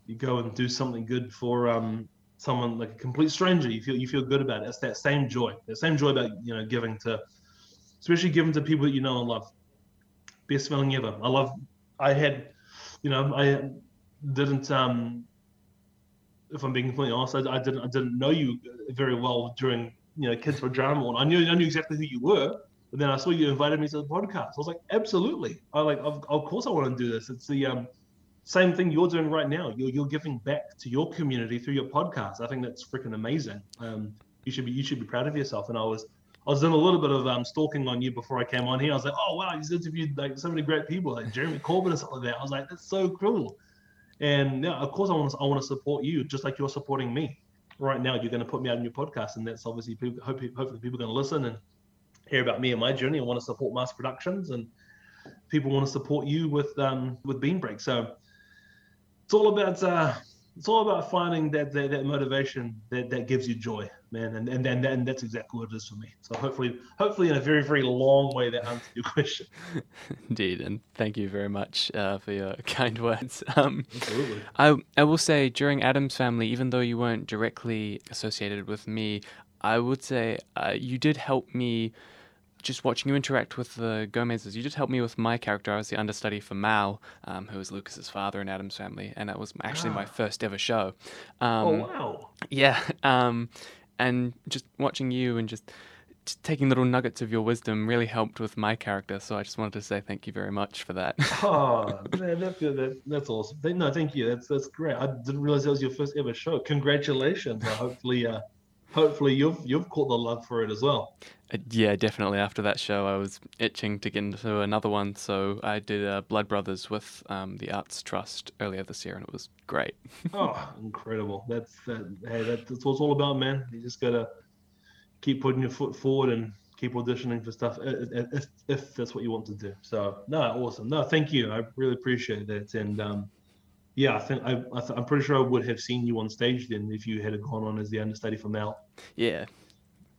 you go and do something good for um, someone like a complete stranger. You feel you feel good about it. It's that same joy, that same joy about you know giving to, especially giving to people that you know and love best feeling ever. I love. I had, you know, I didn't. um If I'm being completely honest, I, I didn't. I didn't know you very well during you know Kids for Drama. And I knew I knew exactly who you were. But then I saw you invited me to the podcast. I was like, absolutely. I like, of, of course, I want to do this. It's the um, same thing you're doing right now. You're you're giving back to your community through your podcast. I think that's freaking amazing. Um, you should be you should be proud of yourself. And I was I was doing a little bit of um, stalking on you before I came on here. I was like, oh wow, he's interviewed like so many great people, like Jeremy Corbyn and stuff like that. I was like, that's so cool. And yeah, of course, I want to I want to support you just like you're supporting me. Right now, you're going to put me out in your podcast, and that's obviously people, hopefully, hopefully people are going to listen and hear about me and my journey and want to support Mass Productions, and people want to support you with um, with Bean Break. So it's all about uh, it's all about finding that, that that motivation that that gives you joy man and and, and and that's exactly what it is for me so hopefully hopefully in a very very long way that answers your question indeed and thank you very much uh, for your kind words um, Absolutely. I, I will say during Addams family even though you weren't directly associated with me i would say uh, you did help me just watching you interact with the Gomez's, you just helped me with my character. I was the understudy for Mal, um, who was Lucas's father in Addams Family, and that was actually my ah. first ever show. Um, oh wow! Yeah, um, and just watching you and just taking little nuggets of your wisdom really helped with my character. So I just wanted to say thank you very much for that. oh, that, that, that's awesome. No, thank you. That's that's great. I didn't realize that was your first ever show. Congratulations. hopefully, uh, hopefully you've you've caught the love for it as well. Uh, yeah, definitely. After that show, I was itching to get into another one, so I did uh, Blood Brothers with um, the Arts Trust earlier this year, and it was great. oh, incredible! That's that. Hey, that's what it's all about, man. You just gotta keep putting your foot forward and keep auditioning for stuff if, if that's what you want to do. So, no, awesome. No, thank you. I really appreciate that, and um, yeah, I think I, I am pretty sure I would have seen you on stage then if you had gone on as the understudy for Mel. Yeah,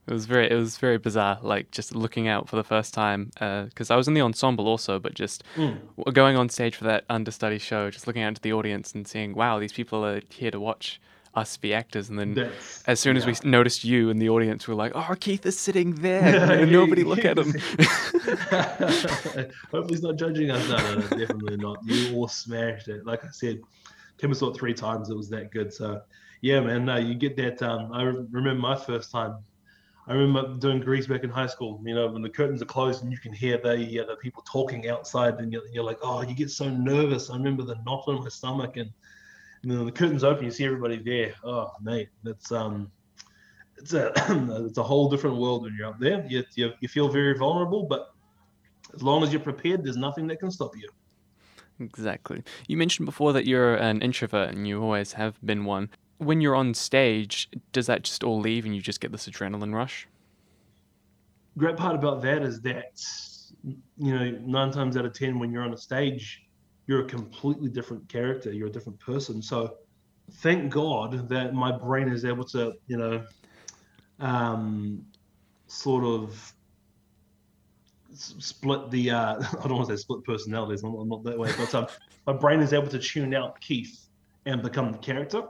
it was very, it was very bizarre. Like just looking out for the first time, because uh, I was in the ensemble also, but just mm. going on stage for that understudy show, just looking out into the audience and seeing, wow, these people are here to watch us be actors. And then That's, as soon as yeah. we noticed you in the audience, we are like, oh, Keith is sitting there. and nobody look at him. Hopefully he's not judging us. No, no, no, definitely not. You all smashed it. Like I said, Tim saw it three times. It was that good. So yeah, man, no, you get that. Um, I remember my first time I remember doing Grease back in high school. You know, when the curtains are closed and you can hear the uh, the people talking outside, and you're, you're, like, oh, you get so nervous. I remember the knot in my stomach, and, and then the curtains open, you see everybody there. Oh, mate, that's um, it's a it's a whole different world when you're up there. You, you you feel very vulnerable, but as long as you're prepared, there's nothing that can stop you. Exactly. You mentioned before that you're an introvert and you always have been one when you're on stage, does that just all leave and you just get this adrenaline rush? Great part about that is that you know nine times out of ten when you're on a stage, you're a completely different character. You're a different person. So thank God that my brain is able to you know um, sort of split the uh, I don't want to say split personalities. I'm, I'm not that way, but um, my brain is able to tune out Keith and become the character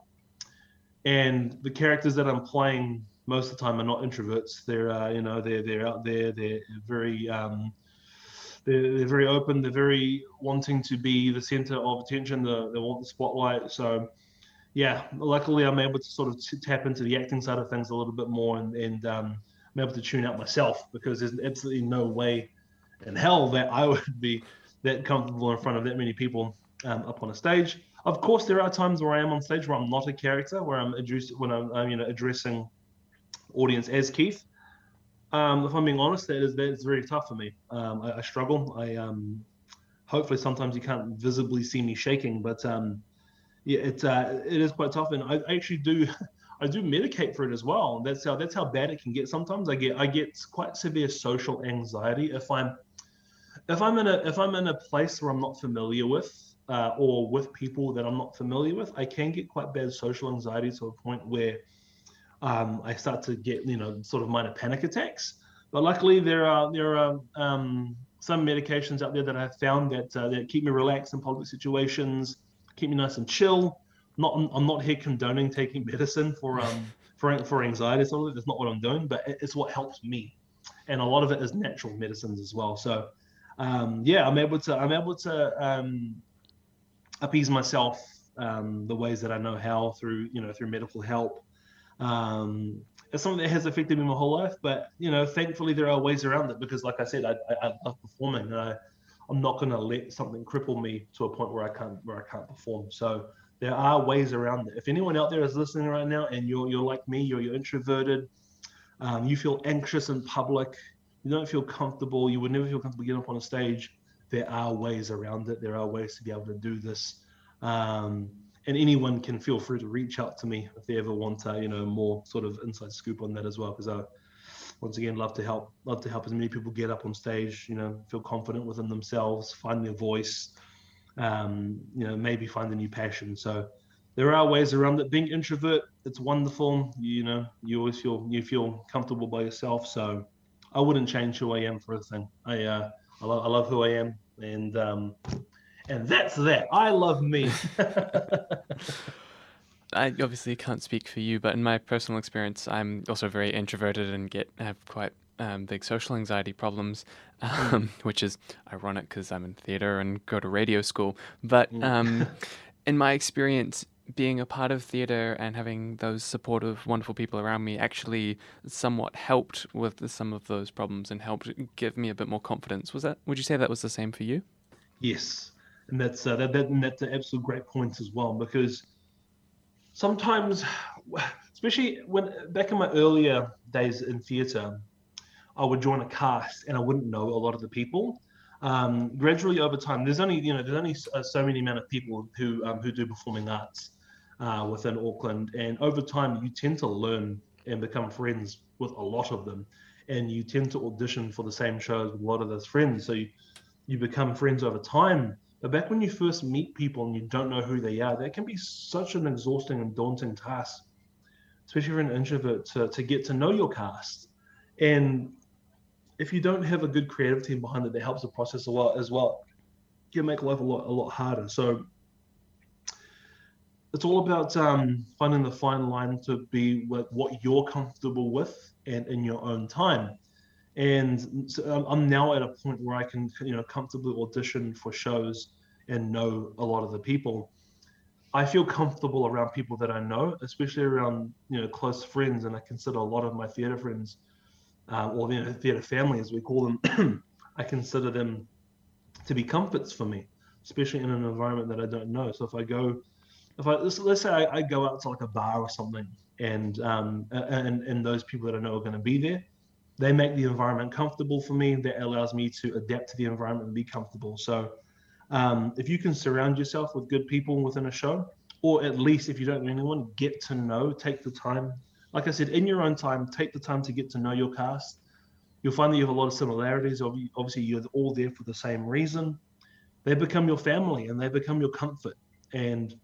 and the characters that I'm playing most of the time are not introverts. They're uh, you know they're they're out there. They're very um, they're, they're very open. They're very wanting to be the center of attention. The, they want the spotlight. So yeah, luckily I'm able to sort of tap into the acting side of things a little bit more, and, and um, I'm able to tune out myself because there's absolutely no way in hell that I would be that comfortable in front of that many people um, up on a stage. Of course, there are times where I am on stage where I'm not a character, where I'm when I'm, I'm you know addressing audience as Keith. Um, if I'm being honest, that is that is very tough for me. Um, I, I, struggle. I um, hopefully sometimes you can't visibly see me shaking, but um, yeah, it's uh, it is quite tough, and I, I actually do. I do medicate for it as well. That's how that's how bad it can get. Sometimes I get I get quite severe social anxiety if I'm if I'm in a if I'm in a place where I'm not familiar with uh, or with people that I'm not familiar with, I can get quite bad social anxiety to a point where um, I start to get, you know, sort of minor panic attacks. But luckily, there are there are um, some medications out there that I've found that uh, that keep me relaxed in public situations, keep me nice and chill. Not I'm not here condoning taking medicine for um for for anxiety. So that's not what I'm doing, but it's what helps me, and a lot of it is natural medicines as well. So um, yeah, I'm able to I'm able to um, appease myself um, the ways that I know how through you know through medical help. Um, it's something that has affected me my whole life, but you know, thankfully there are ways around it because, like I said, I, I, I love performing, and I, I'm not going to let something cripple me to a point where I can't where I can't perform. So there are ways around it. If anyone out there is listening right now and you're you're like me, you're you're introverted, um, you feel anxious in public, you don't feel comfortable, you would never feel comfortable getting up on a stage. There are ways around it. There are ways to be able to do this. Um, and anyone can feel free to reach out to me if they ever want a, you know more sort of inside scoop on that as well because I once again love to help love to help as many people get up on stage you know feel confident within themselves find their voice um, you know maybe find a new passion. So there are ways around it. Being introvert it's wonderful. You know you always feel you feel comfortable by yourself. So I wouldn't change who I am for a thing. I uh, I, love, I love who I am. And um, and that's that. I love me. I obviously can't speak for you, but in my personal experience, I'm also very introverted and get have quite um, big social anxiety problems, um, which is ironic because I'm in theater and go to radio school. But mm. um, in my experience, being a part of theater and having those supportive, wonderful people around me actually somewhat helped with some of those problems and helped give me a bit more confidence. Was that? Would you say that was the same for you? Yes, and that's uh, that, that and that's an absolute great point as well because sometimes, especially when back in my earlier days in theatre, I would join a cast and I wouldn't know a lot of the people. Um, gradually over time, there's only you know there's only so, uh, so many amount of people who um, who do performing arts uh, within Auckland, and over time you tend to learn and become friends with a lot of them, and you tend to audition for the same shows with a lot of those friends. So you, you become friends over time. But back when you first meet people and you don't know who they are, that can be such an exhausting and daunting task, especially for an introvert to, to get to know your cast. And if you don't have a good creative team behind it that helps the process a lot as well, it can make life a lot a lot harder. So it's all about um, finding the fine line to be what, what you're comfortable with and in your own time and so I'm now at a point where I can you know comfortably audition for shows and know a lot of the people. I feel comfortable around people that I know, especially around you know close friends, and I consider a lot of my theatre friends, uh, or you know, theatre family as we call them. I consider them to be comforts for me, especially in an environment that I don't know. So if I go, if I let's, let's say I, I go out to like a bar or something, and um and and those people that I know are going to be there, they make the environment comfortable for me. That allows me to adapt to the environment and be comfortable. So, um, if you can surround yourself with good people within a show, or at least if you don't know anyone, get to know, take the time. Like I said, in your own time, take the time to get to know your cast. You'll find that you have a lot of similarities. Obviously, you're all there for the same reason. They become your family and they become your comfort. And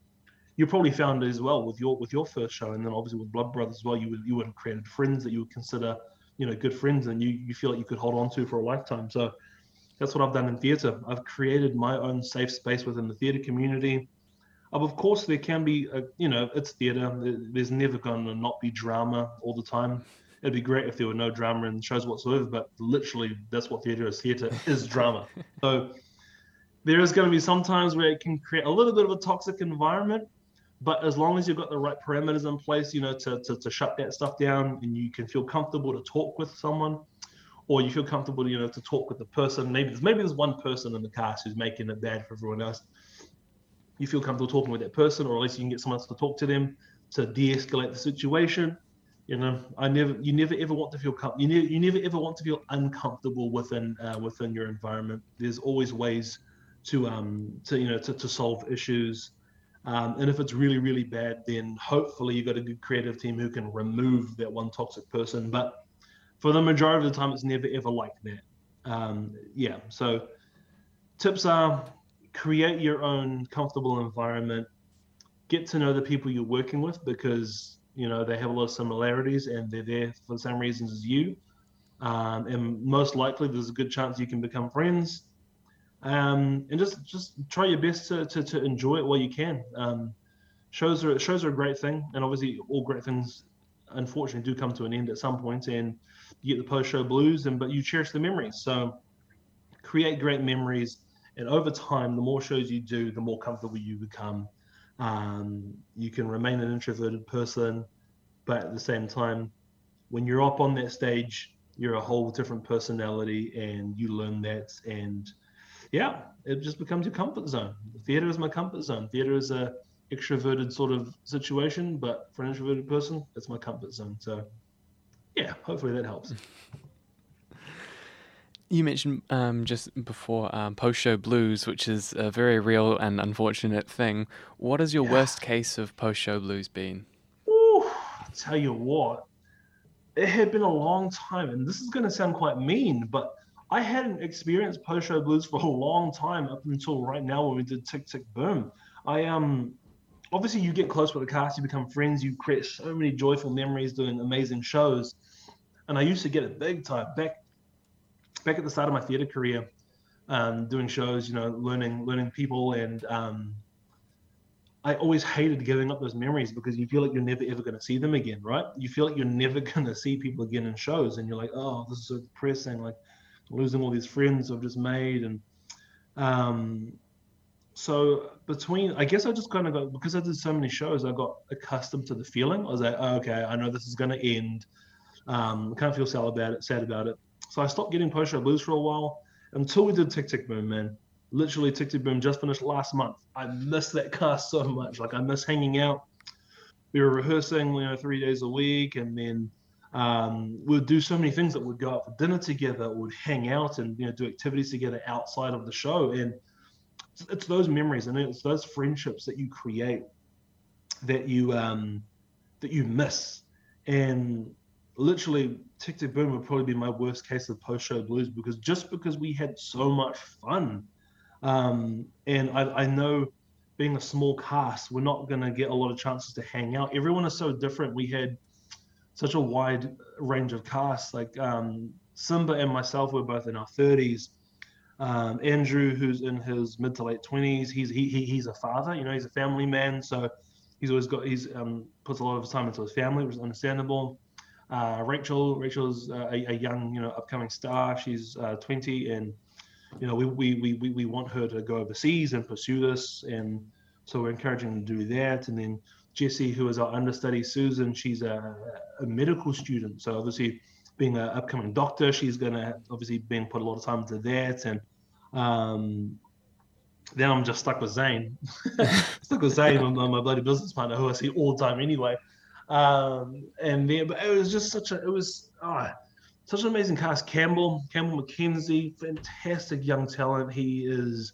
you probably found as well with your with your first show, and then obviously with Blood Brothers as well. You would you would have created friends that you would consider you know good friends and you you feel like you could hold on to for a lifetime. So that's what I've done in theatre. I've created my own safe space within the theatre community. Of course, there can be, a, you know, it's theatre. There's never going to not be drama all the time. It'd be great if there were no drama in shows whatsoever, but literally, that's what theatre is. Theatre is drama. So there is going to be some times where it can create a little bit of a toxic environment, but as long as you've got the right parameters in place, you know, to, to, to shut that stuff down and you can feel comfortable to talk with someone or you feel comfortable, you know, to talk with the person. Maybe there's maybe there's one person in the cast who's making it bad for everyone else. You feel comfortable talking with that person, or at least you can get someone else to talk to them to de-escalate the situation. You know, I never, you never ever want to feel com- you never, you never ever want to feel uncomfortable within uh, within your environment. There's always ways to um to you know to, to solve issues um, and if it's really, really bad, then hopefully you've got a good creative team who can remove that one toxic person. But for the majority of the time, it's never ever like that. Um, yeah. So tips are create your own comfortable environment. Get to know the people you're working with because you know they have a lot of similarities and they're there for the same reasons as you. Um, and most likely, there's a good chance you can become friends um, and just just try your best to, to, to enjoy it while you can. Um, shows are shows are a great thing, and obviously all great things unfortunately do come to an end at some point, and you get the post show blues, and but you cherish the memories. So create great memories. And over time, the more shows you do, the more comfortable you become. Um, you can remain an introverted person, but at the same time, when you're up on that stage, you're a whole different personality, and you learn that. And yeah, it just becomes your comfort zone. Theater is my comfort zone. Theater is a extroverted sort of situation, but for an introverted person, it's my comfort zone. So yeah, hopefully that helps. You mentioned um, just before um, post show blues, which is a very real and unfortunate thing. What has your yeah. worst case of post show blues been? Ooh, I'll tell you what, it had been a long time, and this is going to sound quite mean, but I hadn't experienced post show blues for a long time up until right now when we did Tick Tick Boom. I um obviously you get close with the cast, you become friends, you create so many joyful memories doing amazing shows. And I used to get it big time back back at the start of my theater career, um, doing shows, you know, learning learning people, and um, I always hated giving up those memories because you feel like you're never ever going to see them again, right? You feel like you're never going to see people again in shows, and you're like, oh, this is so depressing, like losing all these friends I've just made, and um, so between, I guess I just kind of got because I did so many shows, I got accustomed to the feeling. I was like, oh, okay, I know this is going to end. Um, I can't feel sad about it. Sad about it. So I stopped getting post show blues for a while until we did Tick Tick Boom, man. Literally, Tick Tick Boom just finished last month. I miss that cast so much. Like I miss hanging out. We were rehearsing, you know, three days a week, and then um, we'd do so many things that we'd go out for dinner together, we'd hang out and you know do activities together outside of the show, and it's, it's those memories and it's those friendships that you create that you um, that you miss, and literally Tick Tick Boom would probably be my worst case of post show blues because just because we had so much fun. Um, and I, I know being a small cast, we're not going to get a lot of chances to hang out. Everyone is so different. We had such a wide range of casts. Like um, Simba and myself were both in our 30s. Um, Andrew, who's in his mid to late 20s, he's he, he he's a father. You know, he's a family man, so he's always got he's um, puts a lot of his time into his family, which is understandable. Uh, Rachel, Rachel's a, a, young, you know, upcoming star. She's uh, 20, and you know, we, we we we want her to go overseas and pursue this, and so we're encouraging to do that. And then Jessie, who is our understudy, Susan, she's a, a medical student, so obviously being an upcoming doctor, she's gonna obviously been put a lot of time into that, and um, then I'm just stuck with Zane, stuck with Zane, my, my bloody business partner, who I see all the time anyway. Um, and then, but it was just such a, it was oh, such an amazing cast. Campbell, Campbell McKenzie, fantastic young talent. He is,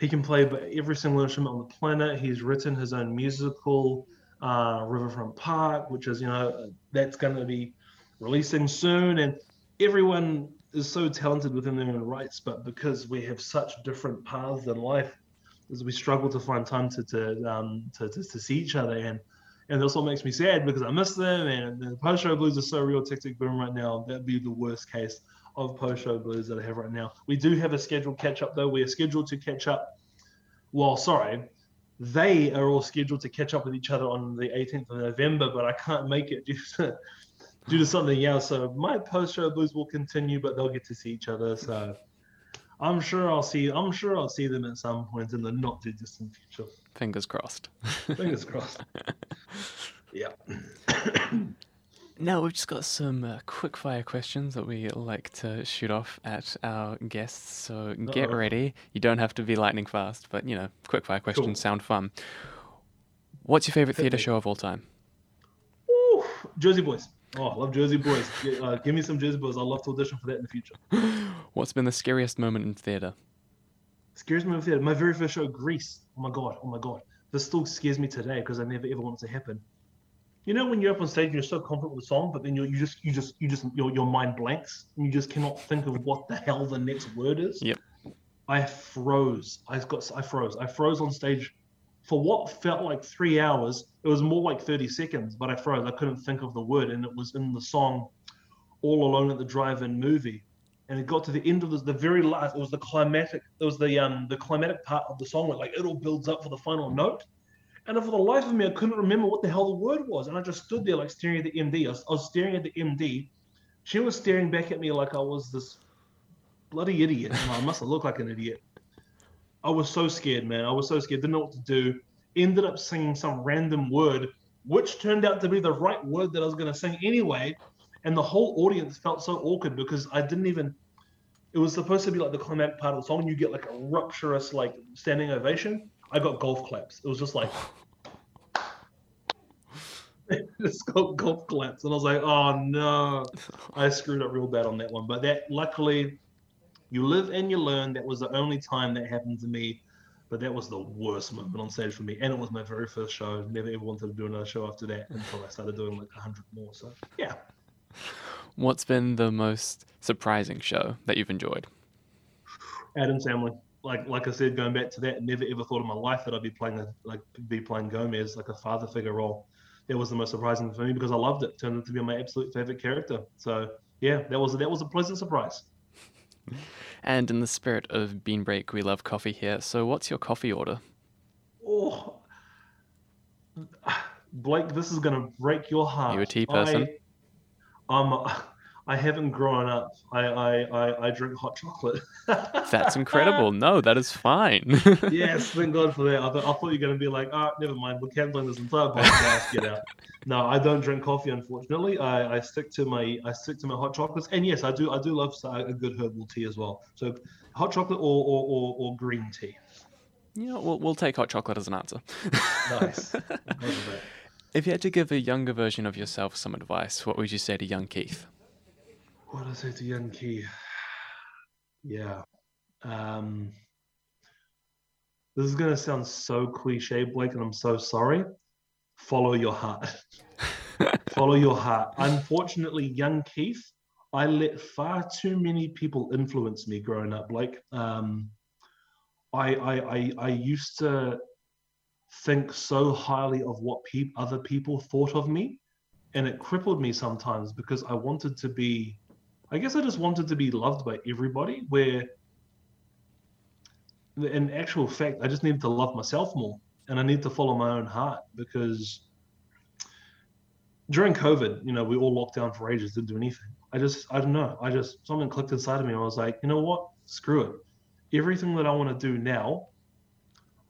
he can play every single instrument on the planet. He's written his own musical, uh, Riverfront Park, which is, you know, that's going to be releasing soon. And everyone is so talented within their own rights, but because we have such different paths in life, as we struggle to find time to to, um, to, to, to see each other and and this all makes me sad because I miss them. And the post show blues are so real. Tick tick boom right now. That'd be the worst case of post show blues that I have right now. We do have a scheduled catch up though. We are scheduled to catch up. Well, sorry, they are all scheduled to catch up with each other on the 18th of November, but I can't make it due to, due to something else. So my post show blues will continue, but they'll get to see each other. So I'm sure I'll see. I'm sure I'll see them at some point in the not too distant future. Fingers crossed. Fingers crossed. yeah. Now we've just got some uh, quick fire questions that we like to shoot off at our guests. So Uh-oh. get ready. You don't have to be lightning fast, but you know, quick fire questions cool. sound fun. What's your favorite theater show of all time? Ooh, Jersey Boys. Oh, I love Jersey Boys. Uh, give me some Jersey Boys. I'd love to audition for that in the future. What's been the scariest moment in theater? Scares moment in theater. My very first show, Grease. Oh my god. Oh my god. This still scares me today because I never ever want it to happen. You know when you're up on stage and you're so confident with the song, but then you you just you just you just your your mind blanks and you just cannot think of what the hell the next word is. Yep. I froze. I got I froze. I froze on stage for what felt like three hours. It was more like 30 seconds, but I froze. I couldn't think of the word, and it was in the song "All Alone at the Drive-In" movie. And it got to the end of the, the very last. It was the climatic. It was the um the climatic part of the song where like it all builds up for the final note. And for the life of me, I couldn't remember what the hell the word was. And I just stood there like staring at the MD. I was, I was staring at the MD. She was staring back at me like I was this bloody idiot. I must have looked like an idiot. I was so scared, man. I was so scared. Didn't know what to do. Ended up singing some random word, which turned out to be the right word that I was going to sing anyway. And the whole audience felt so awkward because I didn't even. It was supposed to be like the climatic part of the song. You get like a rupturous, like standing ovation. I got golf claps. It was just like. just got golf claps, and I was like, "Oh no, I screwed up real bad on that one." But that, luckily, you live and you learn. That was the only time that happened to me, but that was the worst moment on stage for me, and it was my very first show. Never ever wanted to do another show after that until I started doing like a hundred more. So yeah. What's been the most surprising show that you've enjoyed? Addams Family. Like like I said, going back to that, never ever thought in my life that I'd be playing a, like be playing Gomez like a father figure role it was the most surprising for me because I loved it. it turned out to be my absolute favorite character. So yeah, that was that was a pleasant surprise. And in the spirit of Bean Break, we love coffee here. So what's your coffee order? Oh, Blake, this is gonna break your heart. You a tea person? I, um, I haven't grown up. I I, I, I drink hot chocolate. That's incredible. No, that is fine. yes, thank God for that. I, th- I thought you were going to be like, oh, never mind. We're canceling this entire podcast. Get out. No, I don't drink coffee. Unfortunately, I, I stick to my I stick to my hot chocolates. And yes, I do I do love a good herbal tea as well. So hot chocolate or or, or, or green tea. Yeah, we'll we'll take hot chocolate as an answer. nice. If you had to give a younger version of yourself some advice, what would you say to young Keith? What did I say to young Keith? Yeah. Um, this is going to sound so cliche, Blake, and I'm so sorry. Follow your heart. Follow your heart. Unfortunately, young Keith, I let far too many people influence me growing up, Blake. Um, I, I, I, I used to think so highly of what pe- other people thought of me, and it crippled me sometimes because I wanted to be I guess I just wanted to be loved by everybody. Where, in actual fact, I just needed to love myself more, and I need to follow my own heart because during COVID, you know, we all locked down for ages, didn't do anything. I just, I don't know, I just something clicked inside of me. I was like, you know what? Screw it. Everything that I want to do now,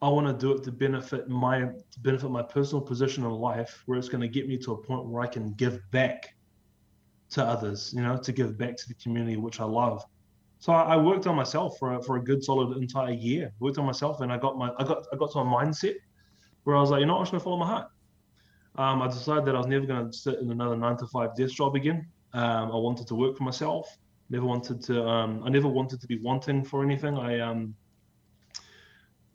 I want to do it to benefit my to benefit my personal position in life, where it's going to get me to a point where I can give back to others, you know, to give back to the community, which I love. So I, I worked on myself for a, for a good solid entire year. Worked on myself, and I got my I got I got to a mindset where I was like, you know, I'm just gonna follow my heart. Um, I decided that I was never gonna sit in another nine to five desk job again. Um, I wanted to work for myself. Never wanted to. Um, I never wanted to be wanting for anything. I um.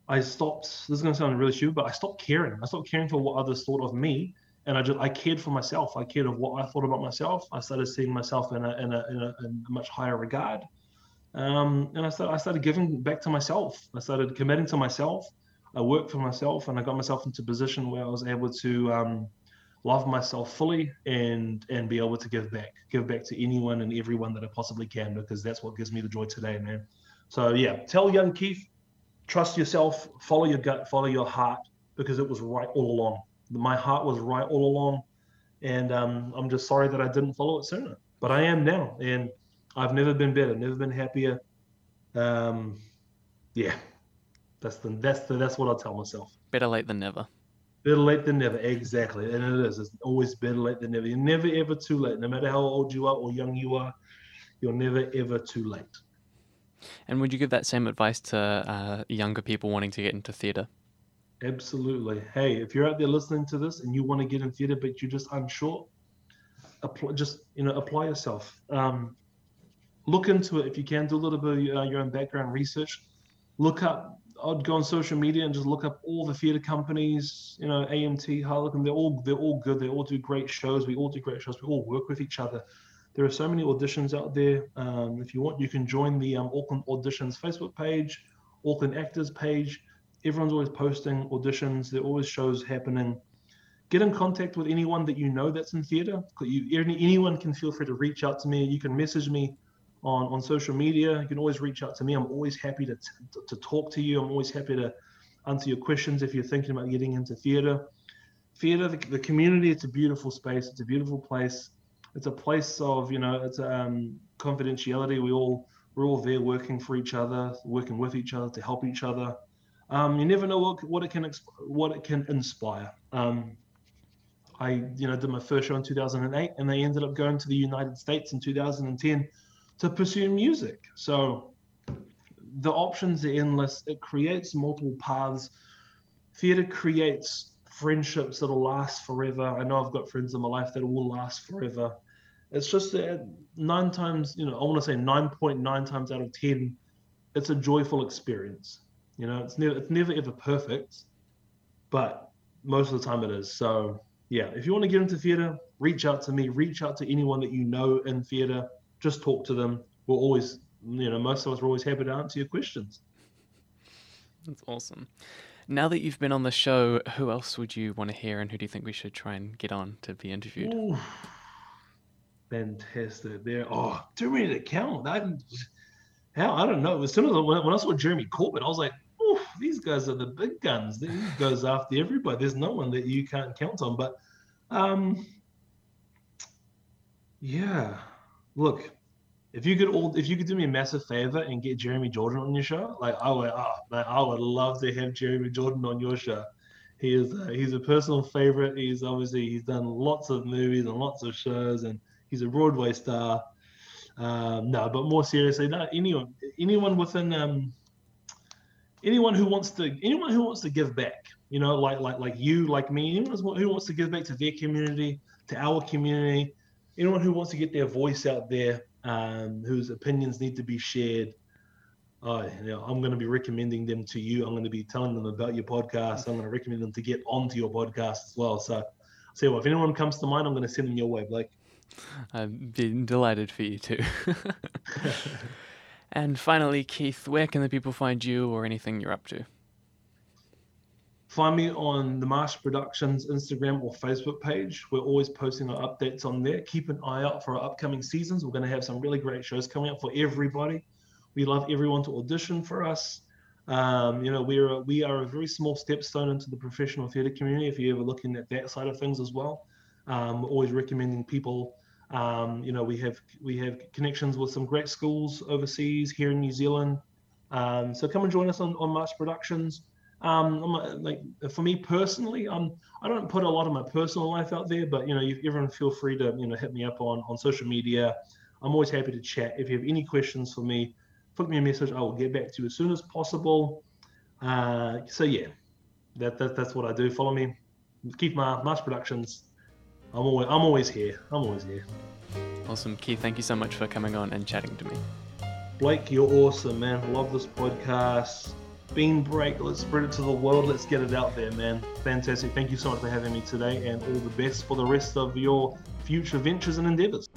I stopped. This is gonna sound really stupid, but I stopped caring. I stopped caring for what others thought of me, and I just I cared for myself. I cared of what I thought about myself. I started seeing myself in a in a, in a, in a much higher regard, um, and I started I started giving back to myself. I started committing to myself. I worked for myself, and I got myself into a position where I was able to um, love myself fully and and be able to give back, give back to anyone and everyone that I possibly can, because that's what gives me the joy today, man. So yeah, tell young Keith, trust yourself, follow your gut, follow your heart, because it was right all along my heart was right all along, and um, I'm just sorry that I didn't follow it sooner. But I am now, and I've never been better, never been happier. Um, yeah, that's the that's the that's what I tell myself. Better late than never. Better late than never, exactly, and it is. It's always better late than never. You're never ever too late. No matter how old you are or young you are, you're never ever too late. And would you give that same advice to uh, younger people wanting to get into theatre? Absolutely. Hey, if you're out there listening to this and you want to get in theatre but you're just unsure, apply, just you know apply yourself. Um, look into it if you can. Do a little bit of your, uh, your own background research. Look up. I'd go on social media and just look up all the theatre companies. You know, AMT, Harlequin. They're all they're all good. They all do great shows. We all do great shows. We all work with each other. There are so many auditions out there. Um, if you want, you can join the um, Auckland Auditions Facebook page, Auckland Actors page everyone's always posting auditions. There are always shows happening. Get in contact with anyone that you know that's in theatre. You, anyone can feel free to reach out to me. You can message me on, on social media. You can always reach out to me. I'm always happy to, to, to talk to you. I'm always happy to answer your questions if you're thinking about getting into theatre. Theatre, the, the community, it's a beautiful space. It's a beautiful place. It's a place of, you know, it's um, confidentiality. We all We're all there working for each other, working with each other to help each other. Um, you never know what, what it can what it can inspire. Um, I you know did my first show in 2008, and they ended up going to the United States in 2010 to pursue music. So the options are endless. It creates multiple paths. Theatre creates friendships that'll last forever. I know I've got friends in my life that will last forever. It's just that nine times, you know, I want to say 9.9 times out of 10, it's a joyful experience. You know, it's never it's never ever perfect, but most of the time it is. So yeah, if you want to get into theatre, reach out to me. Reach out to anyone that you know in theatre. Just talk to them. We're always, you know, most of us are always happy to answer your questions. That's awesome. Now that you've been on the show, who else would you want to hear, and who do you think we should try and get on to be interviewed? Ooh, fantastic! There, oh, too many to count. I, hell, I don't know. As soon as I, when I saw Jeremy Corbyn, I was like, these guys are the big guns. These guys after everybody. There's no one that you can't count on. But um, yeah, look, if you could all, if you could do me a massive favor and get Jeremy Jordan on your show, like I would, oh, man, I would love to have Jeremy Jordan on your show. He is, uh, he's a personal favorite. He's obviously he's done lots of movies and lots of shows, and he's a Broadway star. Um, no, but more seriously, no, anyone, anyone within um, anyone who wants to anyone who wants to give back you know like like like you like me anyone who wants to give back to their community to our community anyone who wants to get their voice out there um, whose opinions need to be shared uh, you know, I'm going to be recommending them to you. I'm going to be telling them about your podcast. I'm going to recommend them to get onto your podcast as well. So, say what if anyone comes to mind, I'm going to send them your way, Blake. I'd be delighted for you too. And finally, Keith, where can the people find you or anything you're up to? Find me on the Marsh Productions Instagram or Facebook page. We're always posting our updates on there. Keep an eye out for our upcoming seasons. We're going to have some really great shows coming up for everybody. We love everyone to audition for us. Um, you know, we're a, we are a very small stepstone into the professional theatre community. If you're ever looking at that side of things as well, um, always recommending people um, you know, we have we have connections with some great schools overseas here in New Zealand. Um, so come and join us on, on Marsh Productions. Um, like for me personally, um, I don't put a lot of my personal life out there, but you know, you, everyone feel free to you know hit me up on on social media. I'm always happy to chat. If you have any questions for me, put me a message. I will get back to you as soon as possible. Uh, so yeah, that, that that's what I do. Follow me, keep my Marsh Productions I'm always, I'm always here. I'm always here. Awesome, Keith. Thank you so much for coming on and chatting to me. Blake, you're awesome, man. Love this podcast. Bean break. Let's spread it to the world. Let's get it out there, man. Fantastic. Thank you so much for having me today, and all the best for the rest of your future ventures and endeavors.